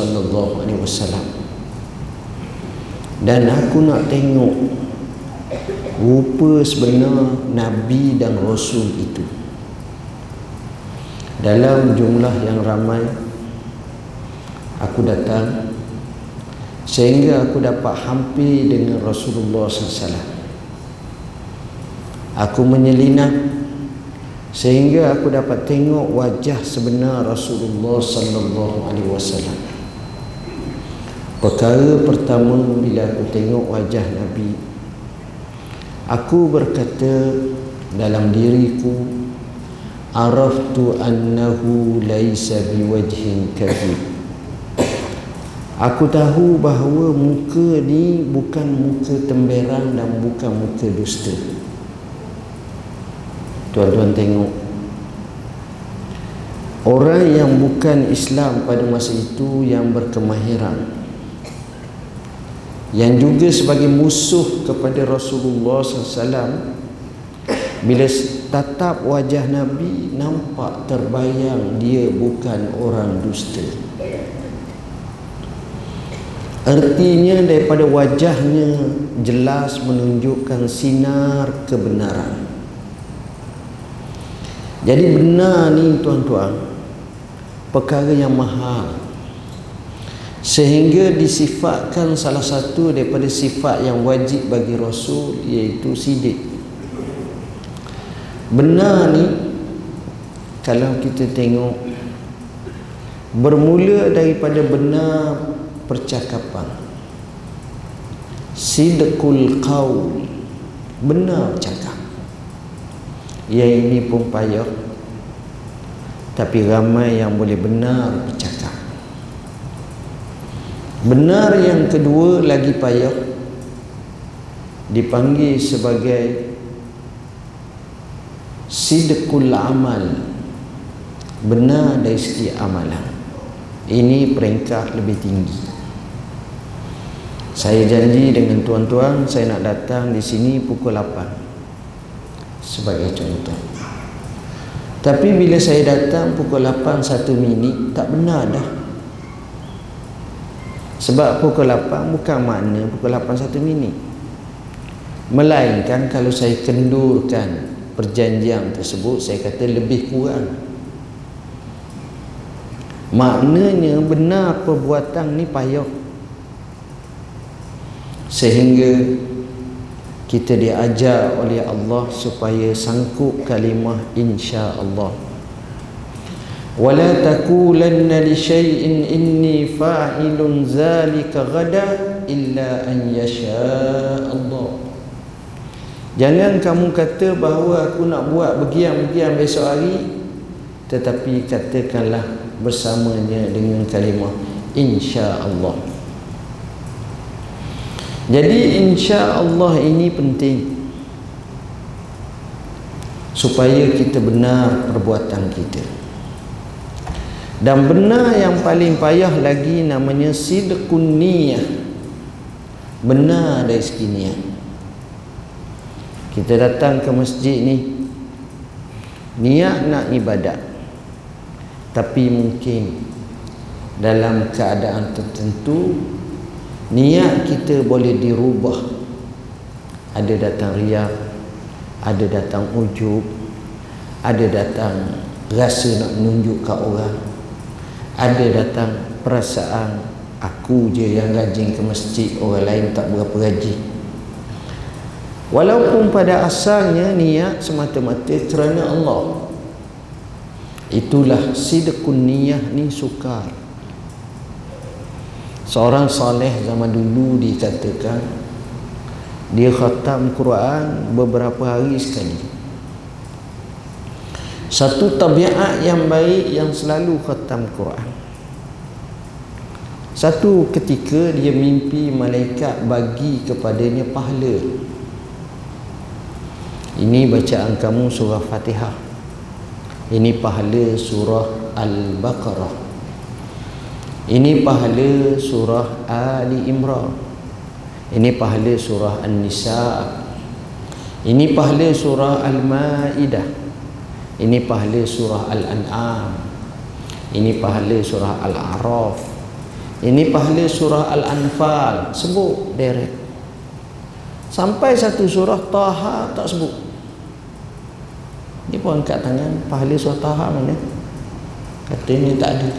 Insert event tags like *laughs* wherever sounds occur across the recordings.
sallallahu alaihi wasallam. Dan aku nak tengok rupa sebenar nabi dan rasul itu. Dalam jumlah yang ramai aku datang sehingga aku dapat hampir dengan Rasulullah SAW aku menyelinap sehingga aku dapat tengok wajah sebenar Rasulullah sallallahu alaihi wasallam. Perkara pertama bila aku tengok wajah Nabi aku berkata dalam diriku araftu annahu laisa biwajhin kadhib. Aku tahu bahawa muka ni bukan muka temberang dan bukan muka dusta. Tuan-tuan tengok. Orang yang bukan Islam pada masa itu yang berkemahiran Yang juga sebagai musuh kepada Rasulullah SAW Bila tatap wajah Nabi Nampak terbayang dia bukan orang dusta. Artinya daripada wajahnya jelas menunjukkan sinar kebenaran. Jadi benar ni tuan-tuan perkara yang mahal sehingga disifatkan salah satu daripada sifat yang wajib bagi Rasul iaitu sidik. Benar ni kalau kita tengok bermula daripada benar percakapan. Sidqul qaul benar cakap. Yang ini pun payah tapi ramai yang boleh benar bercakap benar yang kedua lagi payah dipanggil sebagai sidqul amal. Benar dari segi amalan. Ini peringkat lebih tinggi. Saya janji dengan tuan-tuan saya nak datang di sini pukul 8 sebagai contoh. Tapi bila saya datang pukul 8 satu minit tak benar dah sebab pukul 8 bukan makna pukul 8 satu minit. Melainkan kalau saya kendurkan perjanjian tersebut saya kata lebih kurang. Maknanya benar perbuatan ni payah. Sehingga kita diajar oleh Allah supaya sanggup kalimah insya-Allah. Taqulanna li shay'in inni fa'ilun zalika ghada illa an yasha Allah. Jangan kamu kata bahawa aku nak buat begian-begian besok hari tetapi katakanlah bersamanya dengan kalimah insya-Allah. Jadi insya Allah ini penting supaya kita benar perbuatan kita. Dan benar yang paling payah lagi namanya sidqun niyah. Benar dari segi niat. Kita datang ke masjid ni niat nak ibadat. Tapi mungkin dalam keadaan tertentu niat kita boleh dirubah ada datang riak ada datang ujub ada datang rasa nak menunjuk ke orang ada datang perasaan aku je yang rajin ke masjid orang lain tak berapa rajin walaupun pada asalnya niat semata-mata kerana Allah. Itulah sidqun niyah ni sukar. Seorang soleh zaman dulu dikatakan dia khatam Quran beberapa hari sekali. Satu tabiat yang baik yang selalu khatam Quran satu ketika dia mimpi malaikat bagi kepadanya pahala ini bacaan kamu surah Fatihah ini pahala surah Al-Baqarah ini pahala surah Ali Imran. Ini pahala surah An-Nisa. Ini pahala surah Al-Maidah. Ini pahala surah Al-An'am. Ini pahala surah Al-A'raf. Ini pahala surah Al-Anfal. Sebut direct. Sampai satu surah Taha tak sebut. Dia pun angkat tangan pahala surah Taha mana? Katanya tak ada.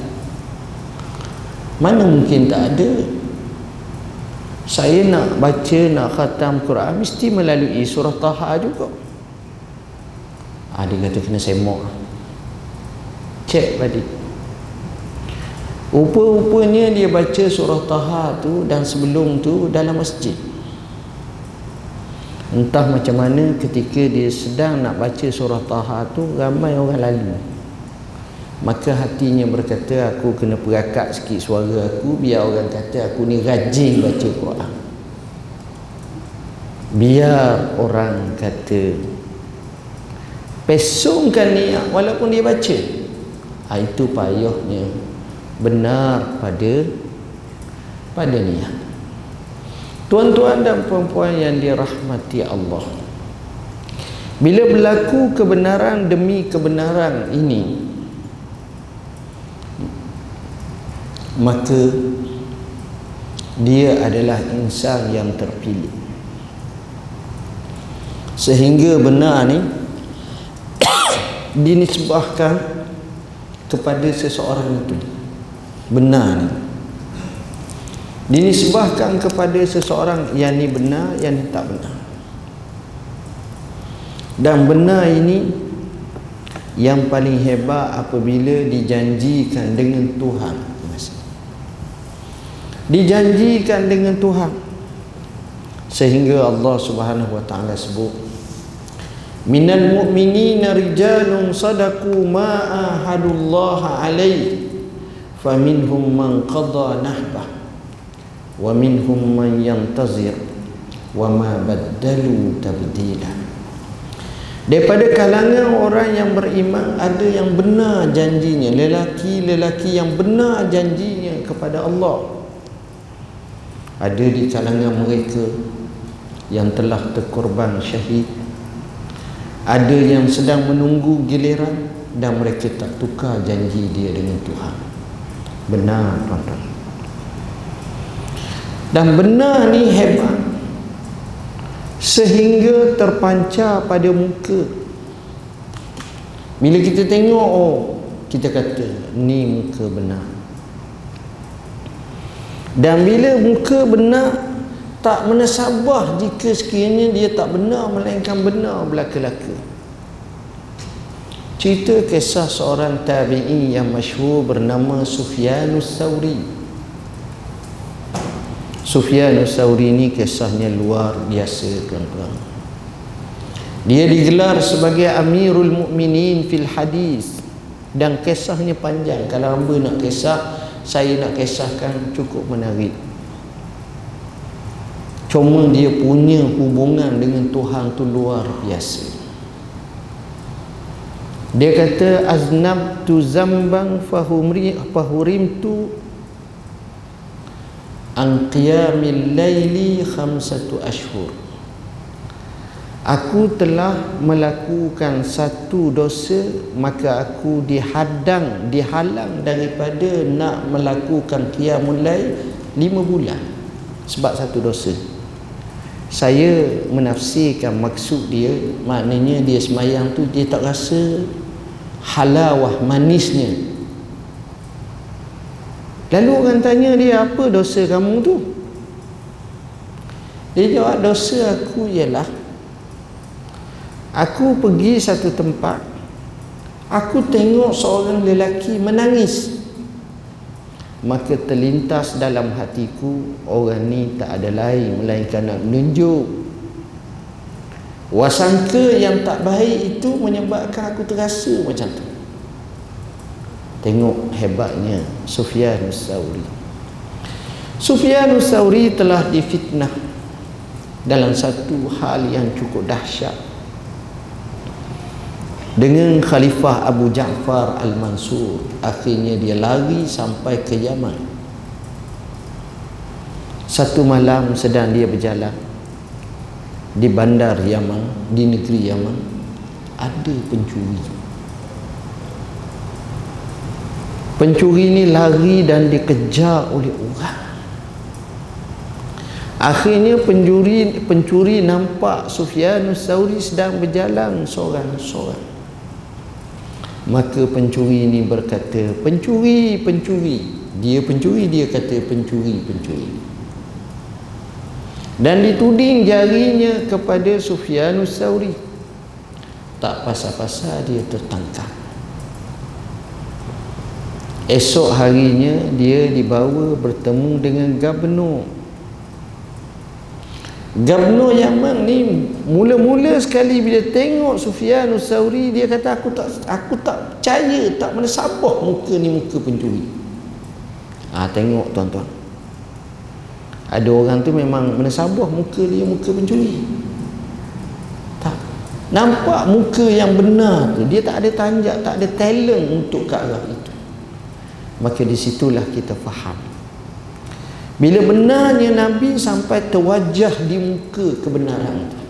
Mana mungkin tak ada? Saya nak baca nak khatam Quran mesti melalui surah Taha juga. Ah, dia kata kena semak cek tadi rupa-rupanya dia baca surah Taha tu dan sebelum tu dalam masjid. Entah macam mana ketika dia sedang nak baca surah Taha tu ramai orang lalu. Maka hatinya berkata aku kena perakat sikit suara aku biar orang kata aku ni rajin baca Quran. Biar orang kata pesongkan niat walaupun dia baca. Ha, itu payahnya benar pada pada niat. Tuan-tuan dan puan-puan yang dirahmati Allah bila berlaku kebenaran demi kebenaran ini maka dia adalah insan yang terpilih. Sehingga benar ni *coughs* dinisbahkan kepada seseorang itu benar. Ni dinisbahkan kepada seseorang yang ni benar yang ni tak benar. Dan benar ini yang paling hebat apabila dijanjikan dengan Tuhan. Dijanjikan dengan Tuhan. Sehingga Allah Subhanahu wa taala sebut minal mu'minina rijalun sadaku ma ahadullah alaih qada nahbah wa minhum man yantazir wa ma baddalu tabdila daripada kalangan orang yang beriman ada yang benar janjinya. Lelaki-lelaki yang benar janjinya kepada Allah. Ada di kalangan mereka yang telah terkorban syahid. Ada yang sedang menunggu giliran dan mereka tak tukar janji dia dengan Tuhan benar tuan-tuan. Dan benar ni hebat. Sehingga terpancar pada muka. Bila kita tengok oh kita kata ni muka benar. Dan bila muka benar tak menasabah jika sekiranya dia tak benar melainkan benar belaka-laka cerita kisah seorang tabi'i yang masyhur bernama Sufyanus Sauri. Sufyanus Sauri ni kisahnya luar biasa tuan-tuan. Dia digelar sebagai Amirul Mukminin fil Hadis. Dan kisahnya panjang. Kalau hamba nak kisah saya nak kisahkan cukup menarik. Cuma dia punya hubungan dengan Tuhan tu luar biasa dia kata aznab tu zambang fahumri fahurim tu an qiyamil laili khamsatu ashhur. Aku telah melakukan satu dosa maka aku dihadang dihalang daripada nak melakukan qiyamul lail lima bulan sebab satu dosa. Saya menafsirkan maksud dia maknanya dia semayang tu dia tak rasa halawah manisnya. Lalu orang tanya dia apa dosa kamu tu? Dia jawab dosa aku ialah aku pergi satu tempat aku tengok seorang lelaki menangis. Maka terlintas dalam hatiku orang ni tak ada lain melainkan nak menunjuk wasangka yang tak baik itu menyebabkan aku terasa macam tu. Tengok hebatnya Sufyan Sauri Sufyan Sauri telah difitnah dalam satu hal yang cukup dahsyat. Dengan Khalifah Abu Ja'far Al-Mansur akhirnya dia lari sampai ke Yaman. Satu malam sedang dia berjalan di bandar Yaman di negeri Yaman ada pencuri. Pencuri ni lari dan dikejar oleh orang. Akhirnya pencuri pencuri nampak Sufyan Sauri sedang berjalan seorang-seorang. Maka pencuri ini berkata pencuri pencuri. Dia pencuri dia kata pencuri pencuri dan dituding jarinya kepada Sufyan Sauri tak pasal-pasal dia tertangkap. Esok harinya dia dibawa bertemu dengan gubernur. Gubernur Yaman ni mula-mula sekali bila tengok Sufyan Sauri dia kata aku tak aku tak percaya tak mana sabah muka ni muka pencuri. Ah ha, tengok tuan-tuan ada orang tu memang mana sabah muka dia muka pencuri. Nampak muka yang benar tu dia tak ada tanjak tak ada talent untuk ke arah itu. Maka disitulah kita faham. Bila benarnya Nabi sampai terwajah di muka kebenaran itu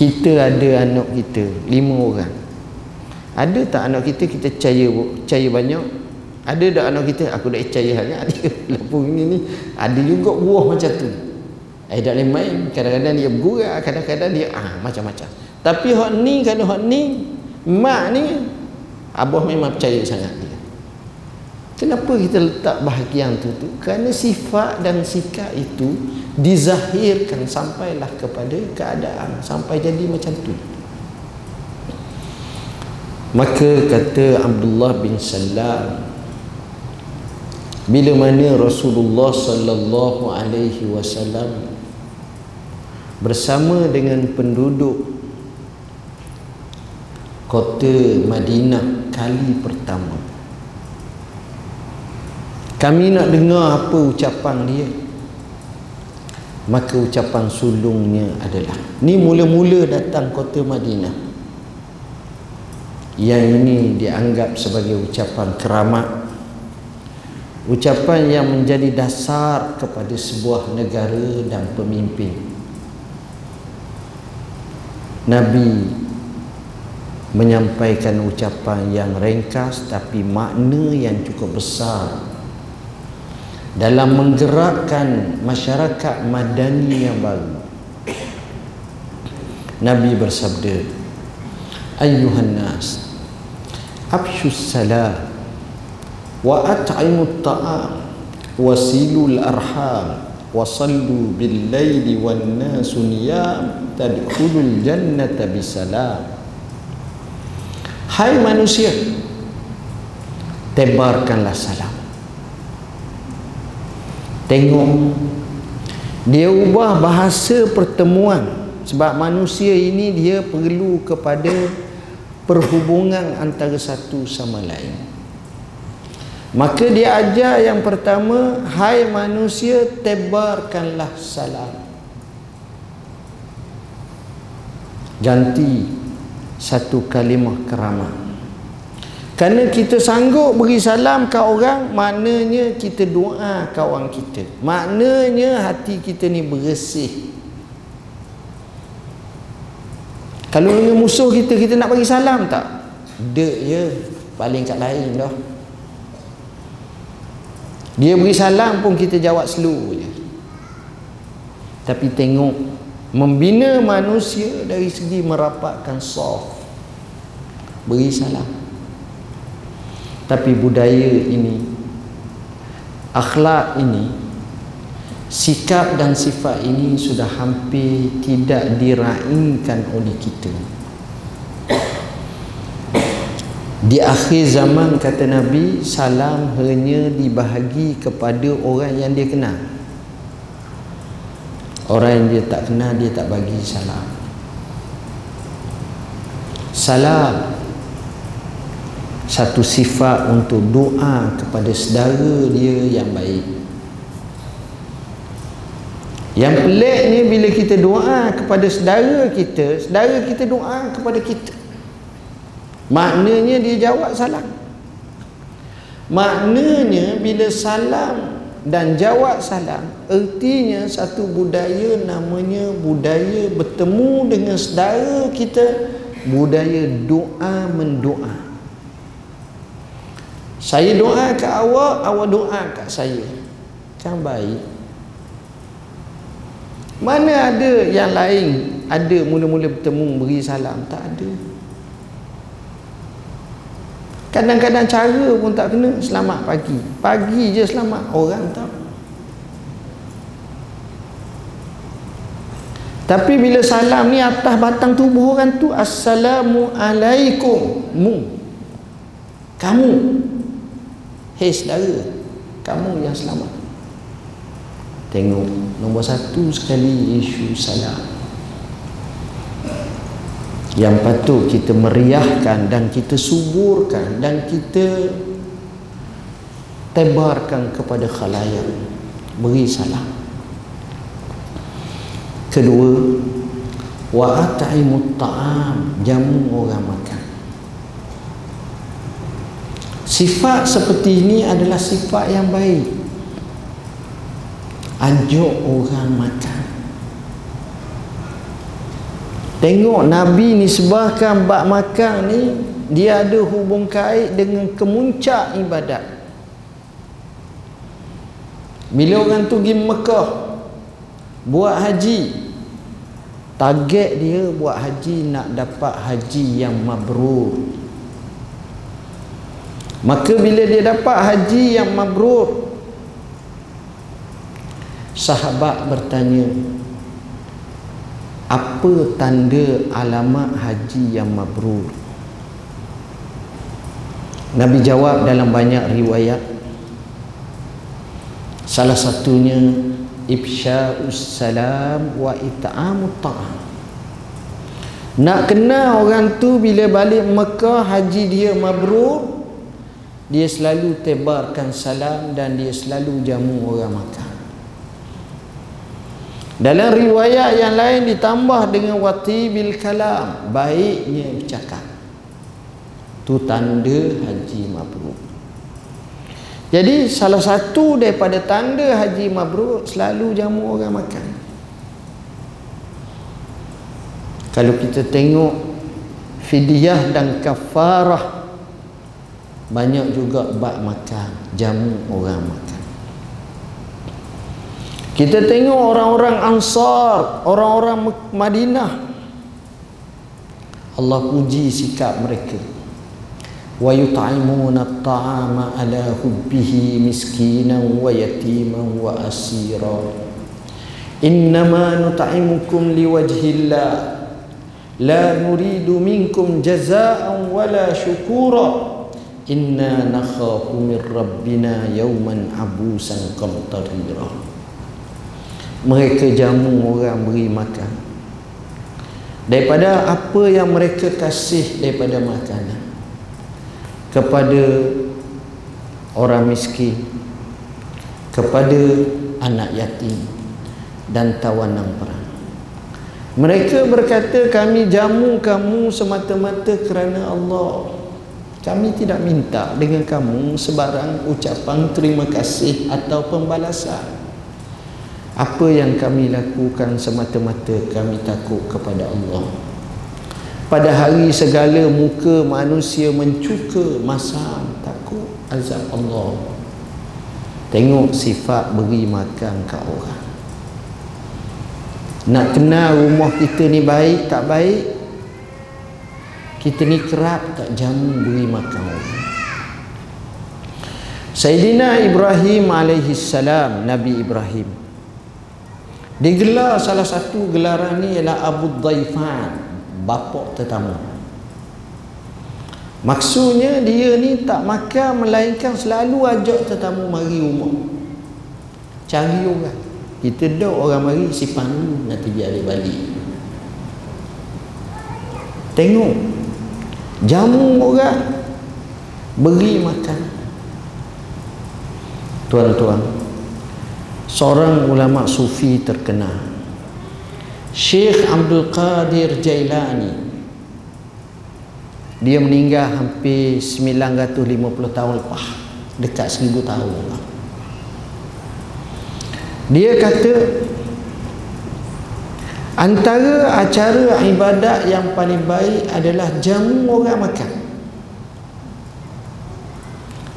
kita ada anak kita lima orang. Ada tak anak kita kita percaya percaya banyak ada tak anak kita aku dah percaya *laughs* dia lepung ini ni ada juga buah macam tu Eh boleh main. Kadang-kadang dia bergurau, kadang-kadang dia ah macam-macam. Tapi hak ni kalau hak ni mak ni abah memang percaya sangat dia. Kenapa kita letak bahagian tu tu? Kerana sifat dan sikap itu dizahirkan sampailah kepada keadaan sampai jadi macam tu. Maka kata Abdullah bin Salam bila mana Rasulullah sallallahu alaihi wasallam bersama dengan penduduk kota Madinah kali pertama. Kami nak dengar apa ucapan dia. Maka ucapan sulungnya adalah ni mula-mula datang kota Madinah. Yang ini dianggap sebagai ucapan keramat ucapan yang menjadi dasar kepada sebuah negara dan pemimpin. Nabi menyampaikan ucapan yang ringkas tapi makna yang cukup besar dalam menggerakkan masyarakat madani yang baru. Nabi bersabda Ayuhan nas Abshus salam Wa at'imut ta'am Wasilul arham Wasallu bil layli wan nasu niyam tadkhulul jannata bisalam hai manusia tebarkanlah salam. Tengok dia ubah bahasa pertemuan sebab manusia ini dia perlu kepada perhubungan antara satu sama lain maka dia ajar yang pertama hai manusia tebarkanlah salam. Ganti satu kalimah keramat kerana kita sanggup beri salam ke orang maknanya kita doa orang kita. Maknanya hati kita ni bersih. Kalau dengan musuh kita kita nak bagi salam tak? Dek je paling kat lain dah dia beri salam pun kita jawab slow je. Tapi tengok membina manusia dari segi merapatkan soft. Beri salam. Tapi budaya ini akhlak ini sikap dan sifat ini sudah hampir tidak diraihkan oleh kita di akhir zaman kata Nabi salam hanya dibahagi kepada orang yang dia kenal Orang yang dia tak kenal dia tak bagi salam. Salam satu sifat untuk doa kepada saudara dia yang baik. Yang peliknya bila kita doa kepada saudara kita, saudara kita doa kepada kita. Maknanya dia jawab salam. Maknanya bila salam dan jawab salam ertinya satu budaya namanya budaya bertemu dengan saudara kita budaya doa mendoa. Saya doa ke awak awak doa kat saya. Kan baik. Mana ada yang lain? Ada mula-mula bertemu beri salam? Tak ada kadang-kadang cara pun tak kena selamat pagi. Pagi je selamat orang tak. Tapi bila salam ni atas batang tubuh orang tu assalamualaikum mu. Kamu. Hei saudara. Kamu yang selamat. Tengok nombor satu sekali isu salam Yang patut kita meriahkan dan kita suburkan dan kita tebarkan kepada khalayak. Beri salam. Kedua Wa at'imut ta'am Jamu orang makan. Sifat seperti ini adalah sifat yang baik. Ajak orang makan tengok Nabi ni sebahkan bak makan ni dia ada hubung kait dengan kemuncak ibadat. Bila orang tu pergi Mekah buat haji target dia buat haji nak dapat haji yang mabrur. Maka bila dia dapat haji yang mabrur sahabat bertanya apa tanda alamat haji yang mabrur? Nabi jawab dalam banyak riwayat. Salah satunya ifsya'us salam wa it'amut ta'am. Nak kenal orang tu bila balik Mekah haji dia mabrur dia selalu tebarkan salam dan dia selalu jamu orang makan dalam riwayat yang lain ditambah dengan wati bil kalam, baiknya bercakap. Tu tanda haji mabrur. Jadi salah satu daripada tanda haji mabrur selalu jamu orang makan. Kalau kita tengok fidyah dan kafarah banyak juga bak makan, jamu orang makan. Kita tengok orang-orang Ansar, orang-orang Madinah. Allah puji sikap mereka. Wa yut'imuna at-ta'ama ala hubbihi miskinan wa yatiman wa asira. Innama nut'imukum liwajhillah. La nuridu minkum jazaa'an wala syukura. Inna nakhafu min rabbina yawman abusan qamtarira mereka jamu orang beri makan. Daripada apa yang mereka kasih daripada makanan? Kepada orang miskin kepada anak yatim dan tawanan perang. Mereka berkata kami jamu kamu semata-mata kerana Allah. Kami tidak minta dengan kamu sebarang ucapan terima kasih atau pembalasan apa yang kami lakukan semata-mata kami takut kepada Allah. Pada hari segala muka manusia mencuka masam takut azab Allah. Tengok sifat beri makan ke orang. Nak kenal rumah kita ni baik tak baik? Kita ni kerap tak jamu beri makan orang. Sayyidina Ibrahim alaihi salam Nabi Ibrahim Digelar salah satu gelaran ni ialah Abu Dhaifan, bapa tetamu. Maksudnya dia ni tak makan melainkan selalu ajak tetamu mari rumah. Cari orang. Kita dah orang mari simpan dulu nanti dia ada balik. Tengok. Jamu orang beri makan. Tuan-tuan, seorang ulama sufi terkenal. Syekh Abdul Qadir Jailani. Dia meninggal hampir 950 tahun lepas. Dekat 1000 tahun. Dia kata antara acara ibadat yang paling baik adalah jamu orang makan.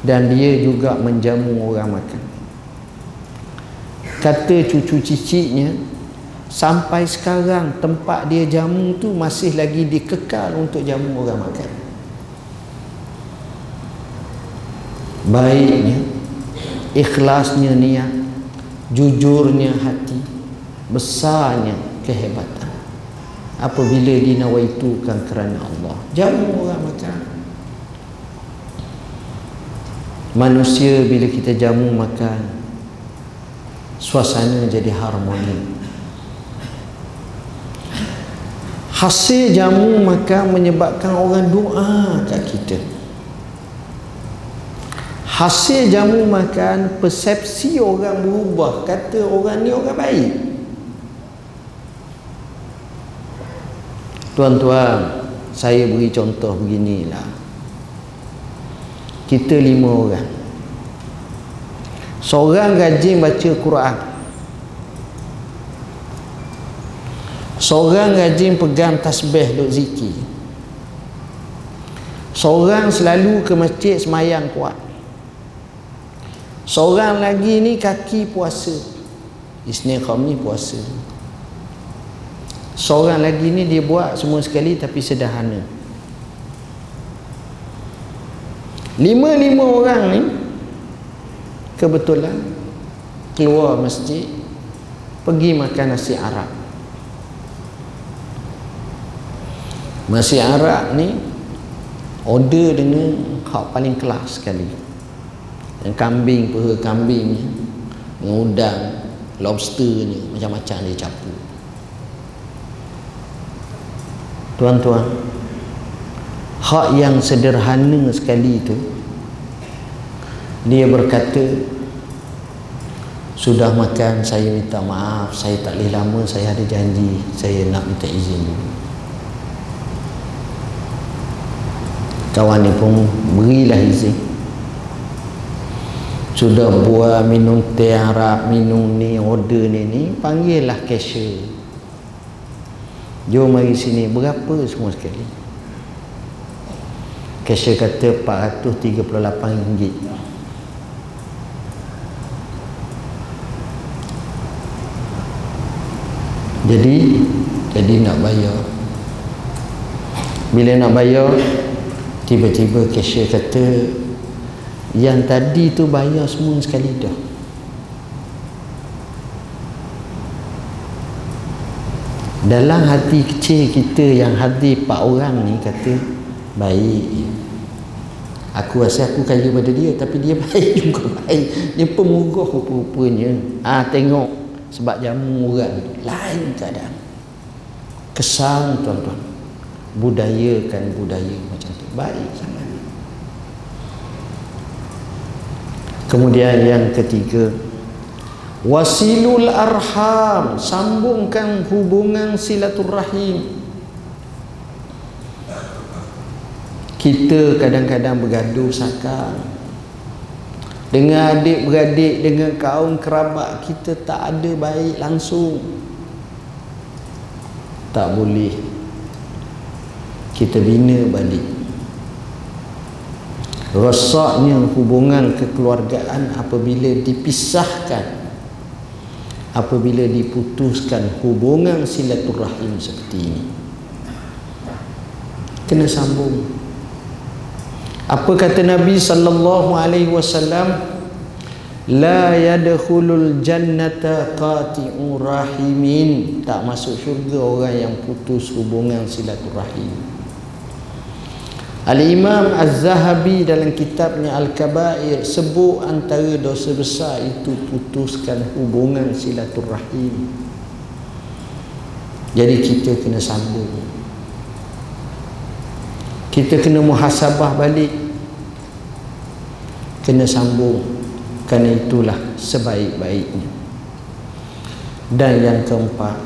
Dan dia juga menjamu orang makan kata cucu cicitnya sampai sekarang tempat dia jamu tu masih lagi dikekal untuk jamu orang makan. Baiknya ikhlasnya niat jujurnya hati besarnya kehebatan. Apabila dinawaitukan kerana Allah. Jamu orang makan. Manusia bila kita jamu makan suasana jadi harmoni. Hasil jamu makan menyebabkan orang doa kat kita. Hasil jamu makan persepsi orang berubah kata orang ni orang baik. Tuan-tuan saya beri contoh beginilah. Kita lima orang seorang rajin baca Quran. Seorang rajin pegang tasbih duk zikir. Seorang selalu ke masjid semayang kuat. Seorang lagi ni kaki puasa. Isnin Khamis puasa. Seorang lagi ni dia buat semua sekali tapi sederhana. Lima-lima orang ni kebetulan keluar masjid pergi makan nasi Arab. Nasi Arab ni order dengan hak paling kelas sekali. Yang kambing peha kambing dengan udang lobster ni macam-macam dia campur tuan-tuan hak yang sederhana sekali itu dia berkata sudah makan saya minta maaf. Saya tak boleh lama. Saya ada janji. Saya nak minta izin kawan ni pun berilah izin. Sudah buat minum teh harap minum ni order ni ni panggil lah cashier. Jom mari sini. Berapa? semua sekali. Cashier kata RM438 jadi jadi nak bayar. Bila nak bayar tiba-tiba cashier kata yang tadi tu bayar semua sekali dah. Dalam hati kecil kita yang hadir 4 orang ni kata baik. Aku rasa aku kaya pada dia tapi dia *laughs* baik juga baik. Dia pemugah rupa-rupanya. Ah tengok sebab jamu orang lain keadaan. Kesan tuan-tuan. Budayakan budaya macam tu. Baik sangat. Kemudian yang ketiga wasilul arham sambungkan hubungan silaturrahim kita kadang-kadang bergaduh sakar dengan adik-beradik dengan kaum kerabat kita tak ada baik langsung. Tak boleh. Kita bina balik. Rosaknya hubungan kekeluargaan apabila dipisahkan apabila diputuskan hubungan silaturahim seperti ini. Kena sambung apa kata Nabi sallallahu alaihi wasallam? La yadkhulul jannata qati'u rahimin. Tak masuk syurga orang yang putus hubungan silaturahim. Al-Imam Az-Zahabi dalam kitabnya Al-Kabair sebut antara dosa besar itu putuskan hubungan silaturahim. Jadi kita kena sambung kita kena muhasabah balik. Kena sambung. Kerana itulah sebaik-baiknya. Dan yang keempat.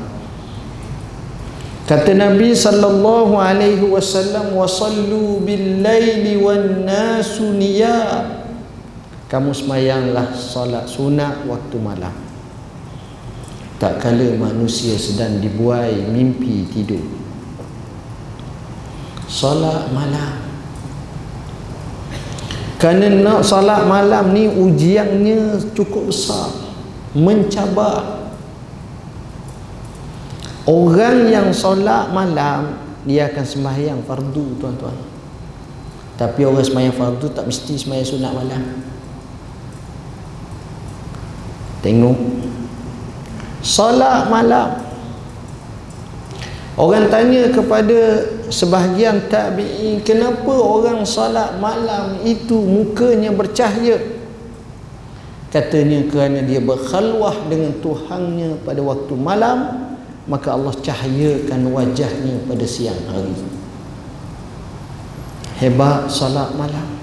Kata Nabi sallallahu alaihi wasallam wasallu bil laili wan nasu kamu semayanglah solat sunat waktu malam. Tak kala manusia sedang dibuai mimpi tidur solat malam. Kerana nak salat malam ni ujiannya cukup besar. Mencabar. Orang yang solat malam dia akan sembahyang fardu tuan-tuan. Tapi orang sembahyang fardu tak mesti sembahyang sunat malam. Tengok. Solat malam. Orang tanya kepada sebahagian tabi'in kenapa orang salat malam itu mukanya bercahaya? Katanya kerana dia berkhalwah dengan Tuhannya pada waktu malam maka Allah cahayakan wajahnya pada siang hari. Hebat salat malam.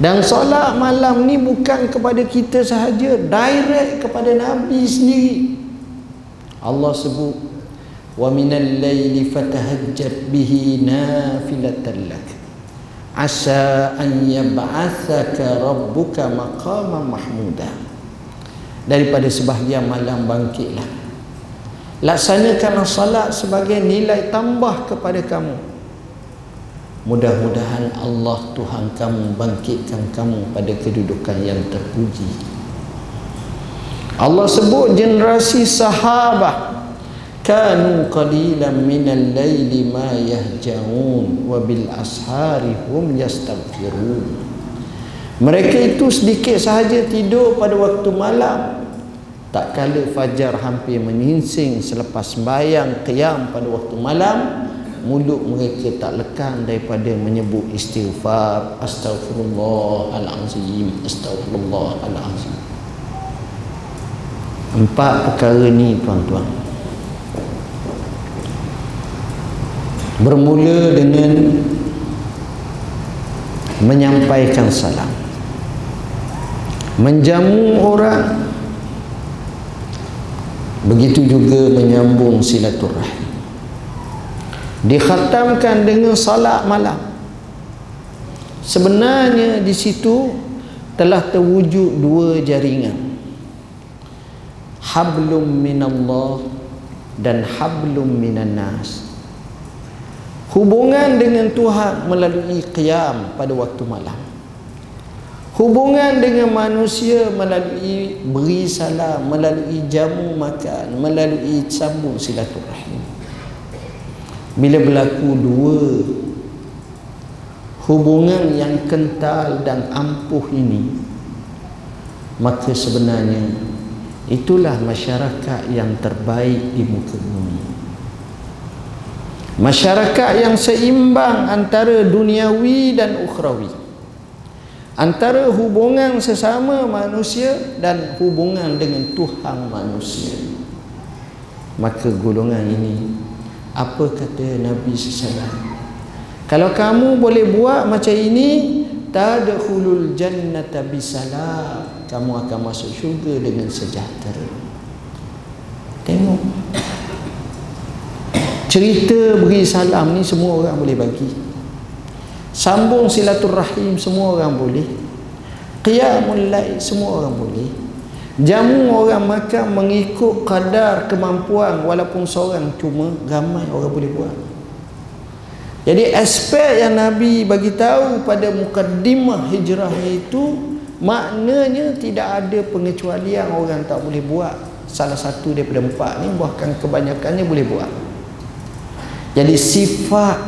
Dan solat malam ni bukan kepada kita sahaja, direct kepada Nabi sendiri. Allah sebut ومن الليل فتهجد به نافلة لك عسى أن يبعثك ربك مقاما محمودا daripada sebahagian malam bangkitlah laksanakanlah salat sebagai nilai tambah kepada kamu mudah-mudahan Allah Tuhan kamu bangkitkan kamu pada kedudukan yang terpuji Allah sebut generasi sahabat kanu qalilan minal laili ma yahjaun wa bil ashari hum yastaghfirun mereka itu sedikit sahaja tidur pada waktu malam. Tak kala fajar hampir menyingsing selepas sembahyang qiyam pada waktu malam mulut mereka tak lekang daripada menyebut istighfar. Astagfirullahalazim astagfirullahalazim empat perkara ni tuan-tuan bermula dengan menyampaikan salam. Menjamu orang. Begitu juga menyambung silaturahim. Dikhatamkan dengan salat malam. Sebenarnya di situ telah terwujud dua jaringan. Hablum minallah dan hablum minan nas hubungan dengan Tuhan melalui qiyam pada waktu malam. Hubungan dengan manusia melalui beri salam melalui jamu makan melalui sambung silaturahim. Bila berlaku dua hubungan yang kental dan ampuh ini maka sebenarnya itulah masyarakat yang terbaik di muka bumi masyarakat yang seimbang antara duniawi dan ukhrawi. Antara hubungan sesama manusia dan hubungan dengan Tuhan manusia. Maka golongan ini apa kata Nabi SAW kalau kamu boleh buat macam ini tadkhulul jannata bisalam. Kamu akan masuk syurga dengan sejahtera. Tengok cerita beri salam ni semua orang boleh bagi. Sambung silaturahim semua orang boleh. Qiyamul lail semua orang boleh. Jamu orang makan mengikut kadar kemampuan walaupun seorang cuma ramai orang boleh buat. Jadi aspek yang Nabi bagi tahu pada mukaddimah hijrah itu maknanya tidak ada pengecualian orang tak boleh buat. Salah satu daripada empat ni bahkan kebanyakannya boleh buat jadi sifat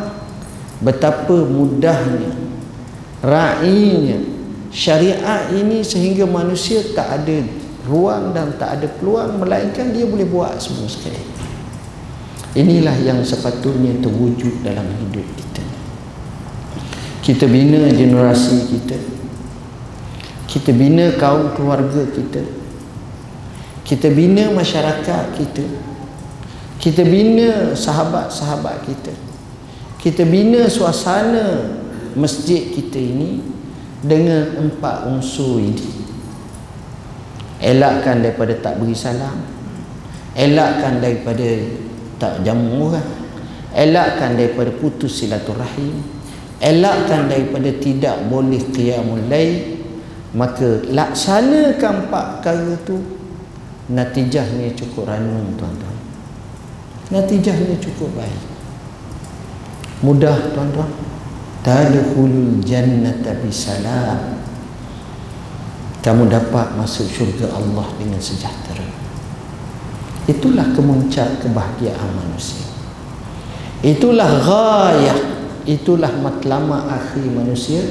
betapa mudahnya rainya syariat ini sehingga manusia tak ada ruang dan tak ada peluang melainkan dia boleh buat semua sekali. Inilah yang sepatutnya terwujud dalam hidup kita. Kita bina generasi kita. Kita bina kaum keluarga kita. Kita bina masyarakat kita kita bina sahabat-sahabat kita. Kita bina suasana masjid kita ini dengan empat unsur ini. Elakkan daripada tak beri salam. Elakkan daripada tak jamu orang. Elakkan daripada putus silaturahim. Elakkan daripada tidak boleh qiyamul lail. Maka laksanakan empat perkara tu natijahnya cukup ranum tuan-tuan natijahnya cukup baik. Mudah tuan-tuan. Tadkhulul jannata bisalam. Kamu dapat masuk syurga Allah dengan sejahtera. Itulah kemuncak kebahagiaan manusia. Itulah ghayah. Itulah matlamat akhir manusia.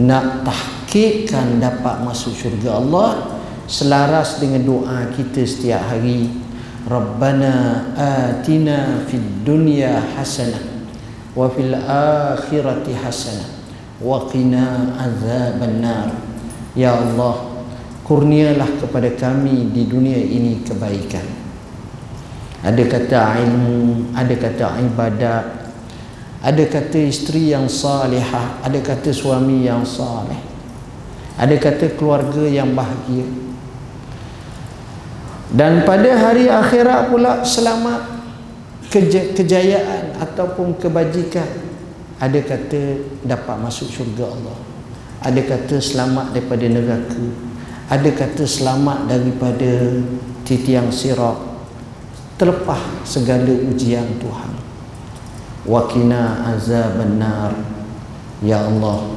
Nak tahkikkan dapat masuk syurga Allah selaras dengan doa kita setiap hari Rabbana atina fid dunya hasanah wa fil akhirati hasanah wa qina azaban nar ya Allah kurnialah kepada kami di dunia ini kebaikan. Ada kata ilmu ada kata ibadat ada kata isteri yang salihah ada kata suami yang saleh ada kata keluarga yang bahagia dan pada hari akhirat pula selamat. Kejayaan ataupun kebajikan. Ada kata dapat masuk syurga Allah. Ada kata selamat daripada neraka. Ada kata selamat daripada titiang sirat. Terlepas segala ujian Tuhan. Wakina azab benar ya Allah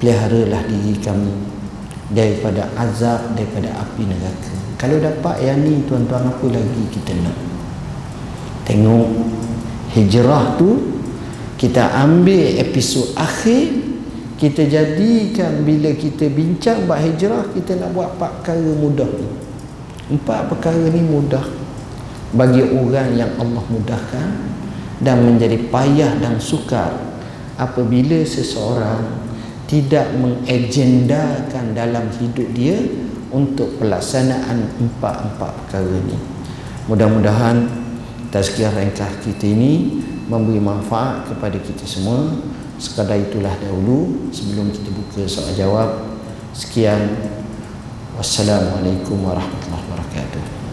peliharalah diri kami daripada azab daripada api neraka kalau dapat yang ni tuan-tuan apa lagi kita nak? Tengok hijrah tu kita ambil episod akhir kita jadikan bila kita bincang buat hijrah kita nak buat empat perkara mudah tu empat perkara ni mudah bagi orang yang Allah mudahkan dan menjadi payah dan sukar apabila seseorang tidak mengagendakan dalam hidup dia untuk pelaksanaan empat-empat perkara ni. Mudah-mudahan tazkiyah ringkas kita ini memberi manfaat kepada kita semua. Sekadar itulah dahulu. Sebelum kita buka soal jawab sekian. Wassalamualaikum warahmatullahi wabarakatuh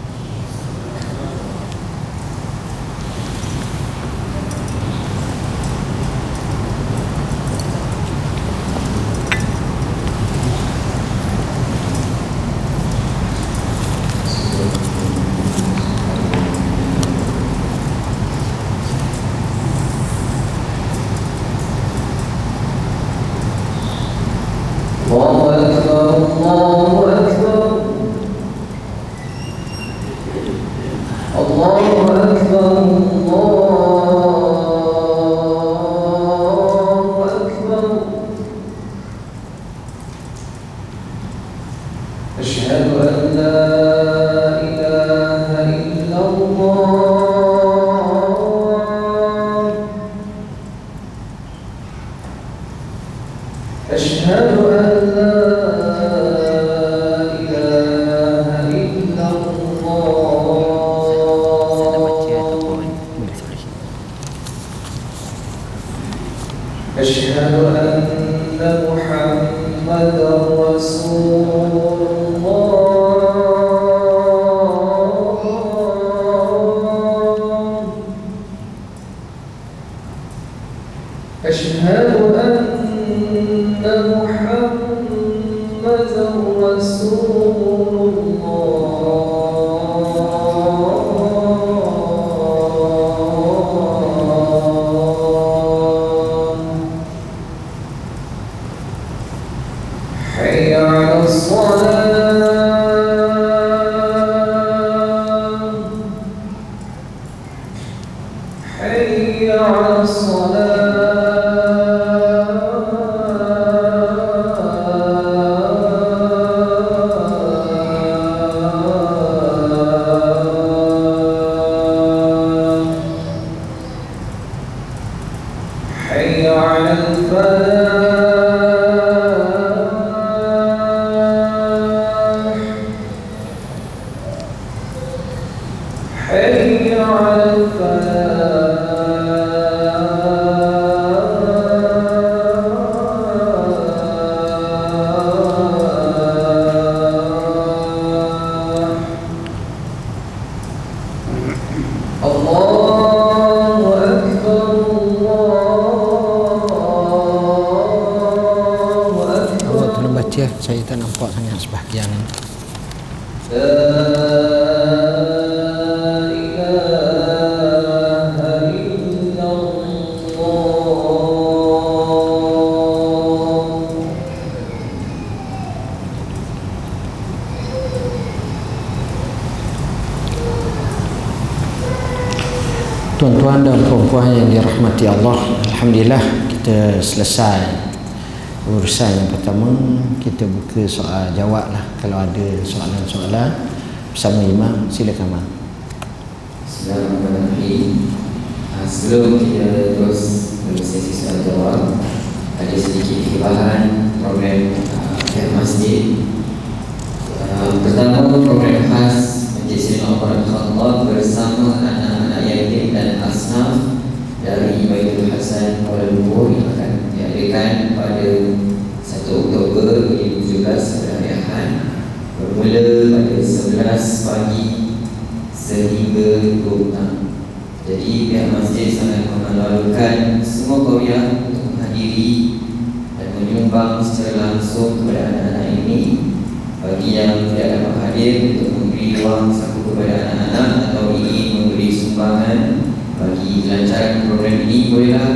حي على الفلاح. Selesai. Urusan yang pertama kita buka soal jawab lah. Kalau ada soalan-soalan bersama imam silakan mak Bismillahirrahmanirrahim ah, Sebelum kita terus sesi soal jawab Ada sedikit perubahan program uh, masjid. Uh, Pertama program khas Masjid Sina Al-Khattab bersama anak-anak yatim dan asnaf dari Baitul Hasan Kuala Lumpur diadakan pada 1 Oktober 2017 pada hari Ahad bermula pada 11 pagi sehingga dua petang. Jadi pihak masjid sangat menghalalkan semua kawiah untuk menghadiri dan menyumbang secara langsung kepada anak-anak ini bagi yang tidak dapat hadir untuk memberi wang saku kepada anak-anak atau ingin memberi sumbangan bagi lancaran program ini bolehlah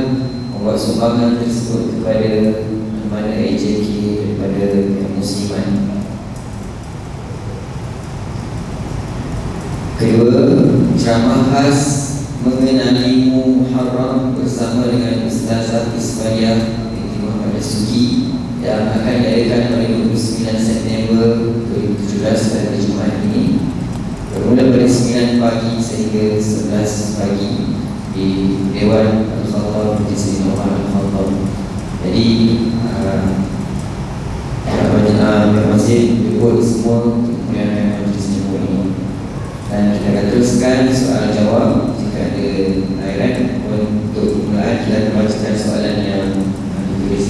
membuat sumbangan tersebut kepada mana AJK daripada musliman Kedua, ceramah khas mengenali Muharram bersama dengan Ustazah Ismaria binti Muhammad Suki yang akan diadakan pada 29 September 2017 pada Jumaat ini. Bermula pada 9 pagi sehingga 11 pagi di Dewan Al-Khattab di Sri Nomor Al-Khattab jadi uh, uh, masjid jemput semua kemudian majlis jemput ini. Dan kita akan teruskan soal jawab jika ada airan untuk permulaan kita akan bacakan soalan yang ditulis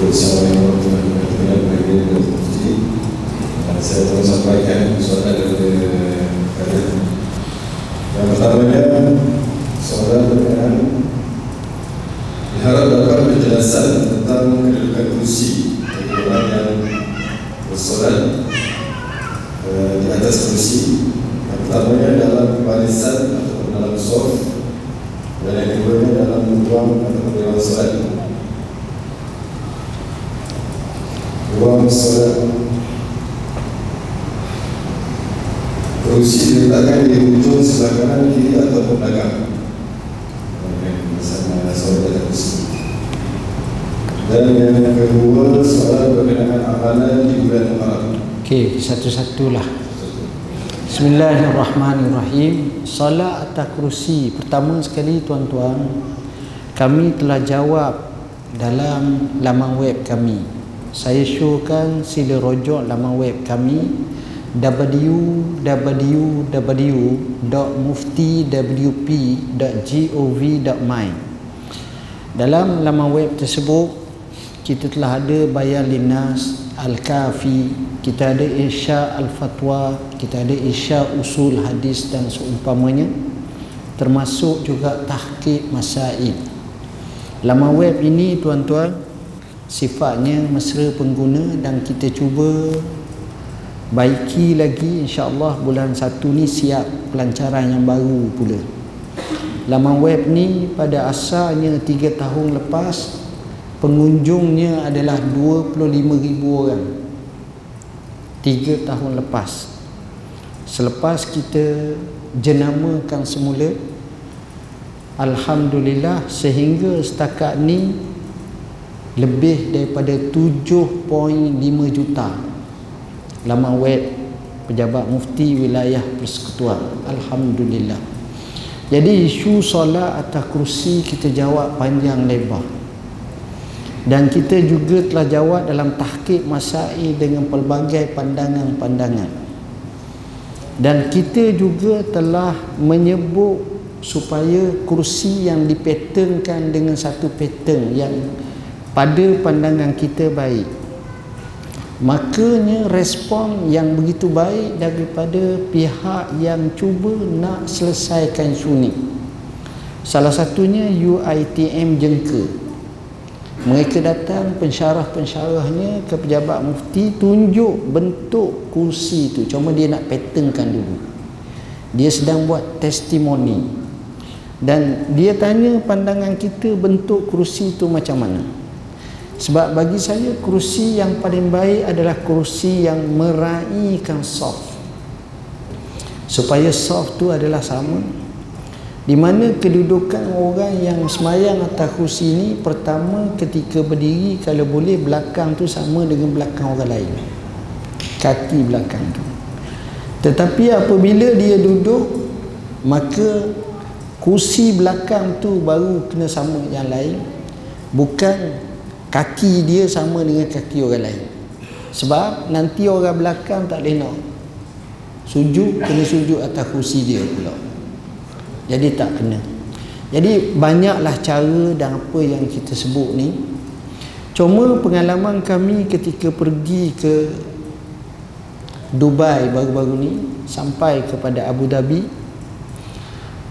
Assalamualaikum warahmatullahi wabarakatuh. Saya telah sampaikan soalan dari kalian. Yang pertamanya soalan berkenaan Harap dapat penjelasan tentang kedudukan kursi bagi orang yang bersolat uh, di atas kursi. Yang pertamanya dalam barisan atau dalam soft dan yang keduanya dalam ruang atau dalam solat. Ruang solat kursi diletakkan di ujung sebelah kanan, kiri atau belakang bersama saudara kursi. Dan yang kedua soalan berkenaan amalan di bulan Muharram. Okey, satu-satulah. Bismillahirrahmanirrahim. Salat atas kerusi. Pertama sekali tuan-tuan, kami telah jawab dalam laman web kami. Saya showkan sila rujuk laman web kami www.muftiwp.gov.my Dalam laman web tersebut kita telah ada bayan linas al-kafi kita ada isya al-fatwa kita ada isya usul hadis dan seumpamanya termasuk juga tahqiq masail. Laman web ini tuan-tuan sifatnya mesra pengguna dan kita cuba baiki lagi insya-Allah bulan satu ni siap pelancaran yang baru pula. Laman web ni pada asalnya 3 tahun lepas pengunjungnya adalah 25,000 orang. 3 tahun lepas. Selepas kita jenamakan semula Alhamdulillah sehingga setakat ni lebih daripada 7.5 juta laman web pejabat mufti wilayah persekutuan. Alhamdulillah. Jadi isu solat atas kursi kita jawab panjang lebar dan kita juga telah jawab dalam tahqiq masail dengan pelbagai pandangan-pandangan. Dan kita juga telah menyebut supaya kursi yang dipatternkan dengan satu pattern yang pada pandangan kita baik. Makanya respon yang begitu baik daripada pihak yang cuba nak selesaikan sunni salah satunya UITM Jengka mereka datang pensyarah-pensyarahnya ke pejabat mufti tunjuk bentuk kursi tu. Cuma dia nak patternkan dulu. Dia sedang buat testimoni. Dan dia tanya pandangan kita bentuk kursi tu macam mana. Sebab bagi saya kerusi yang paling baik adalah kerusi yang meraihkan soft. Supaya soft tu adalah sama di mana kedudukan orang yang semayang atas kerusi ini pertama ketika berdiri kalau boleh belakang tu sama dengan belakang orang lain. Kaki belakang tu. Tetapi apabila dia duduk maka kursi belakang tu baru kena sama yang lain. Bukan kaki dia sama dengan kaki orang lain. Sebab nanti orang belakang tak boleh nak. Sujud kena sujud atas kursi dia pula jadi tak kena. Jadi banyaklah cara dan apa yang kita sebut ni. Cuma pengalaman kami ketika pergi ke Dubai baru-baru ni sampai kepada Abu Dhabi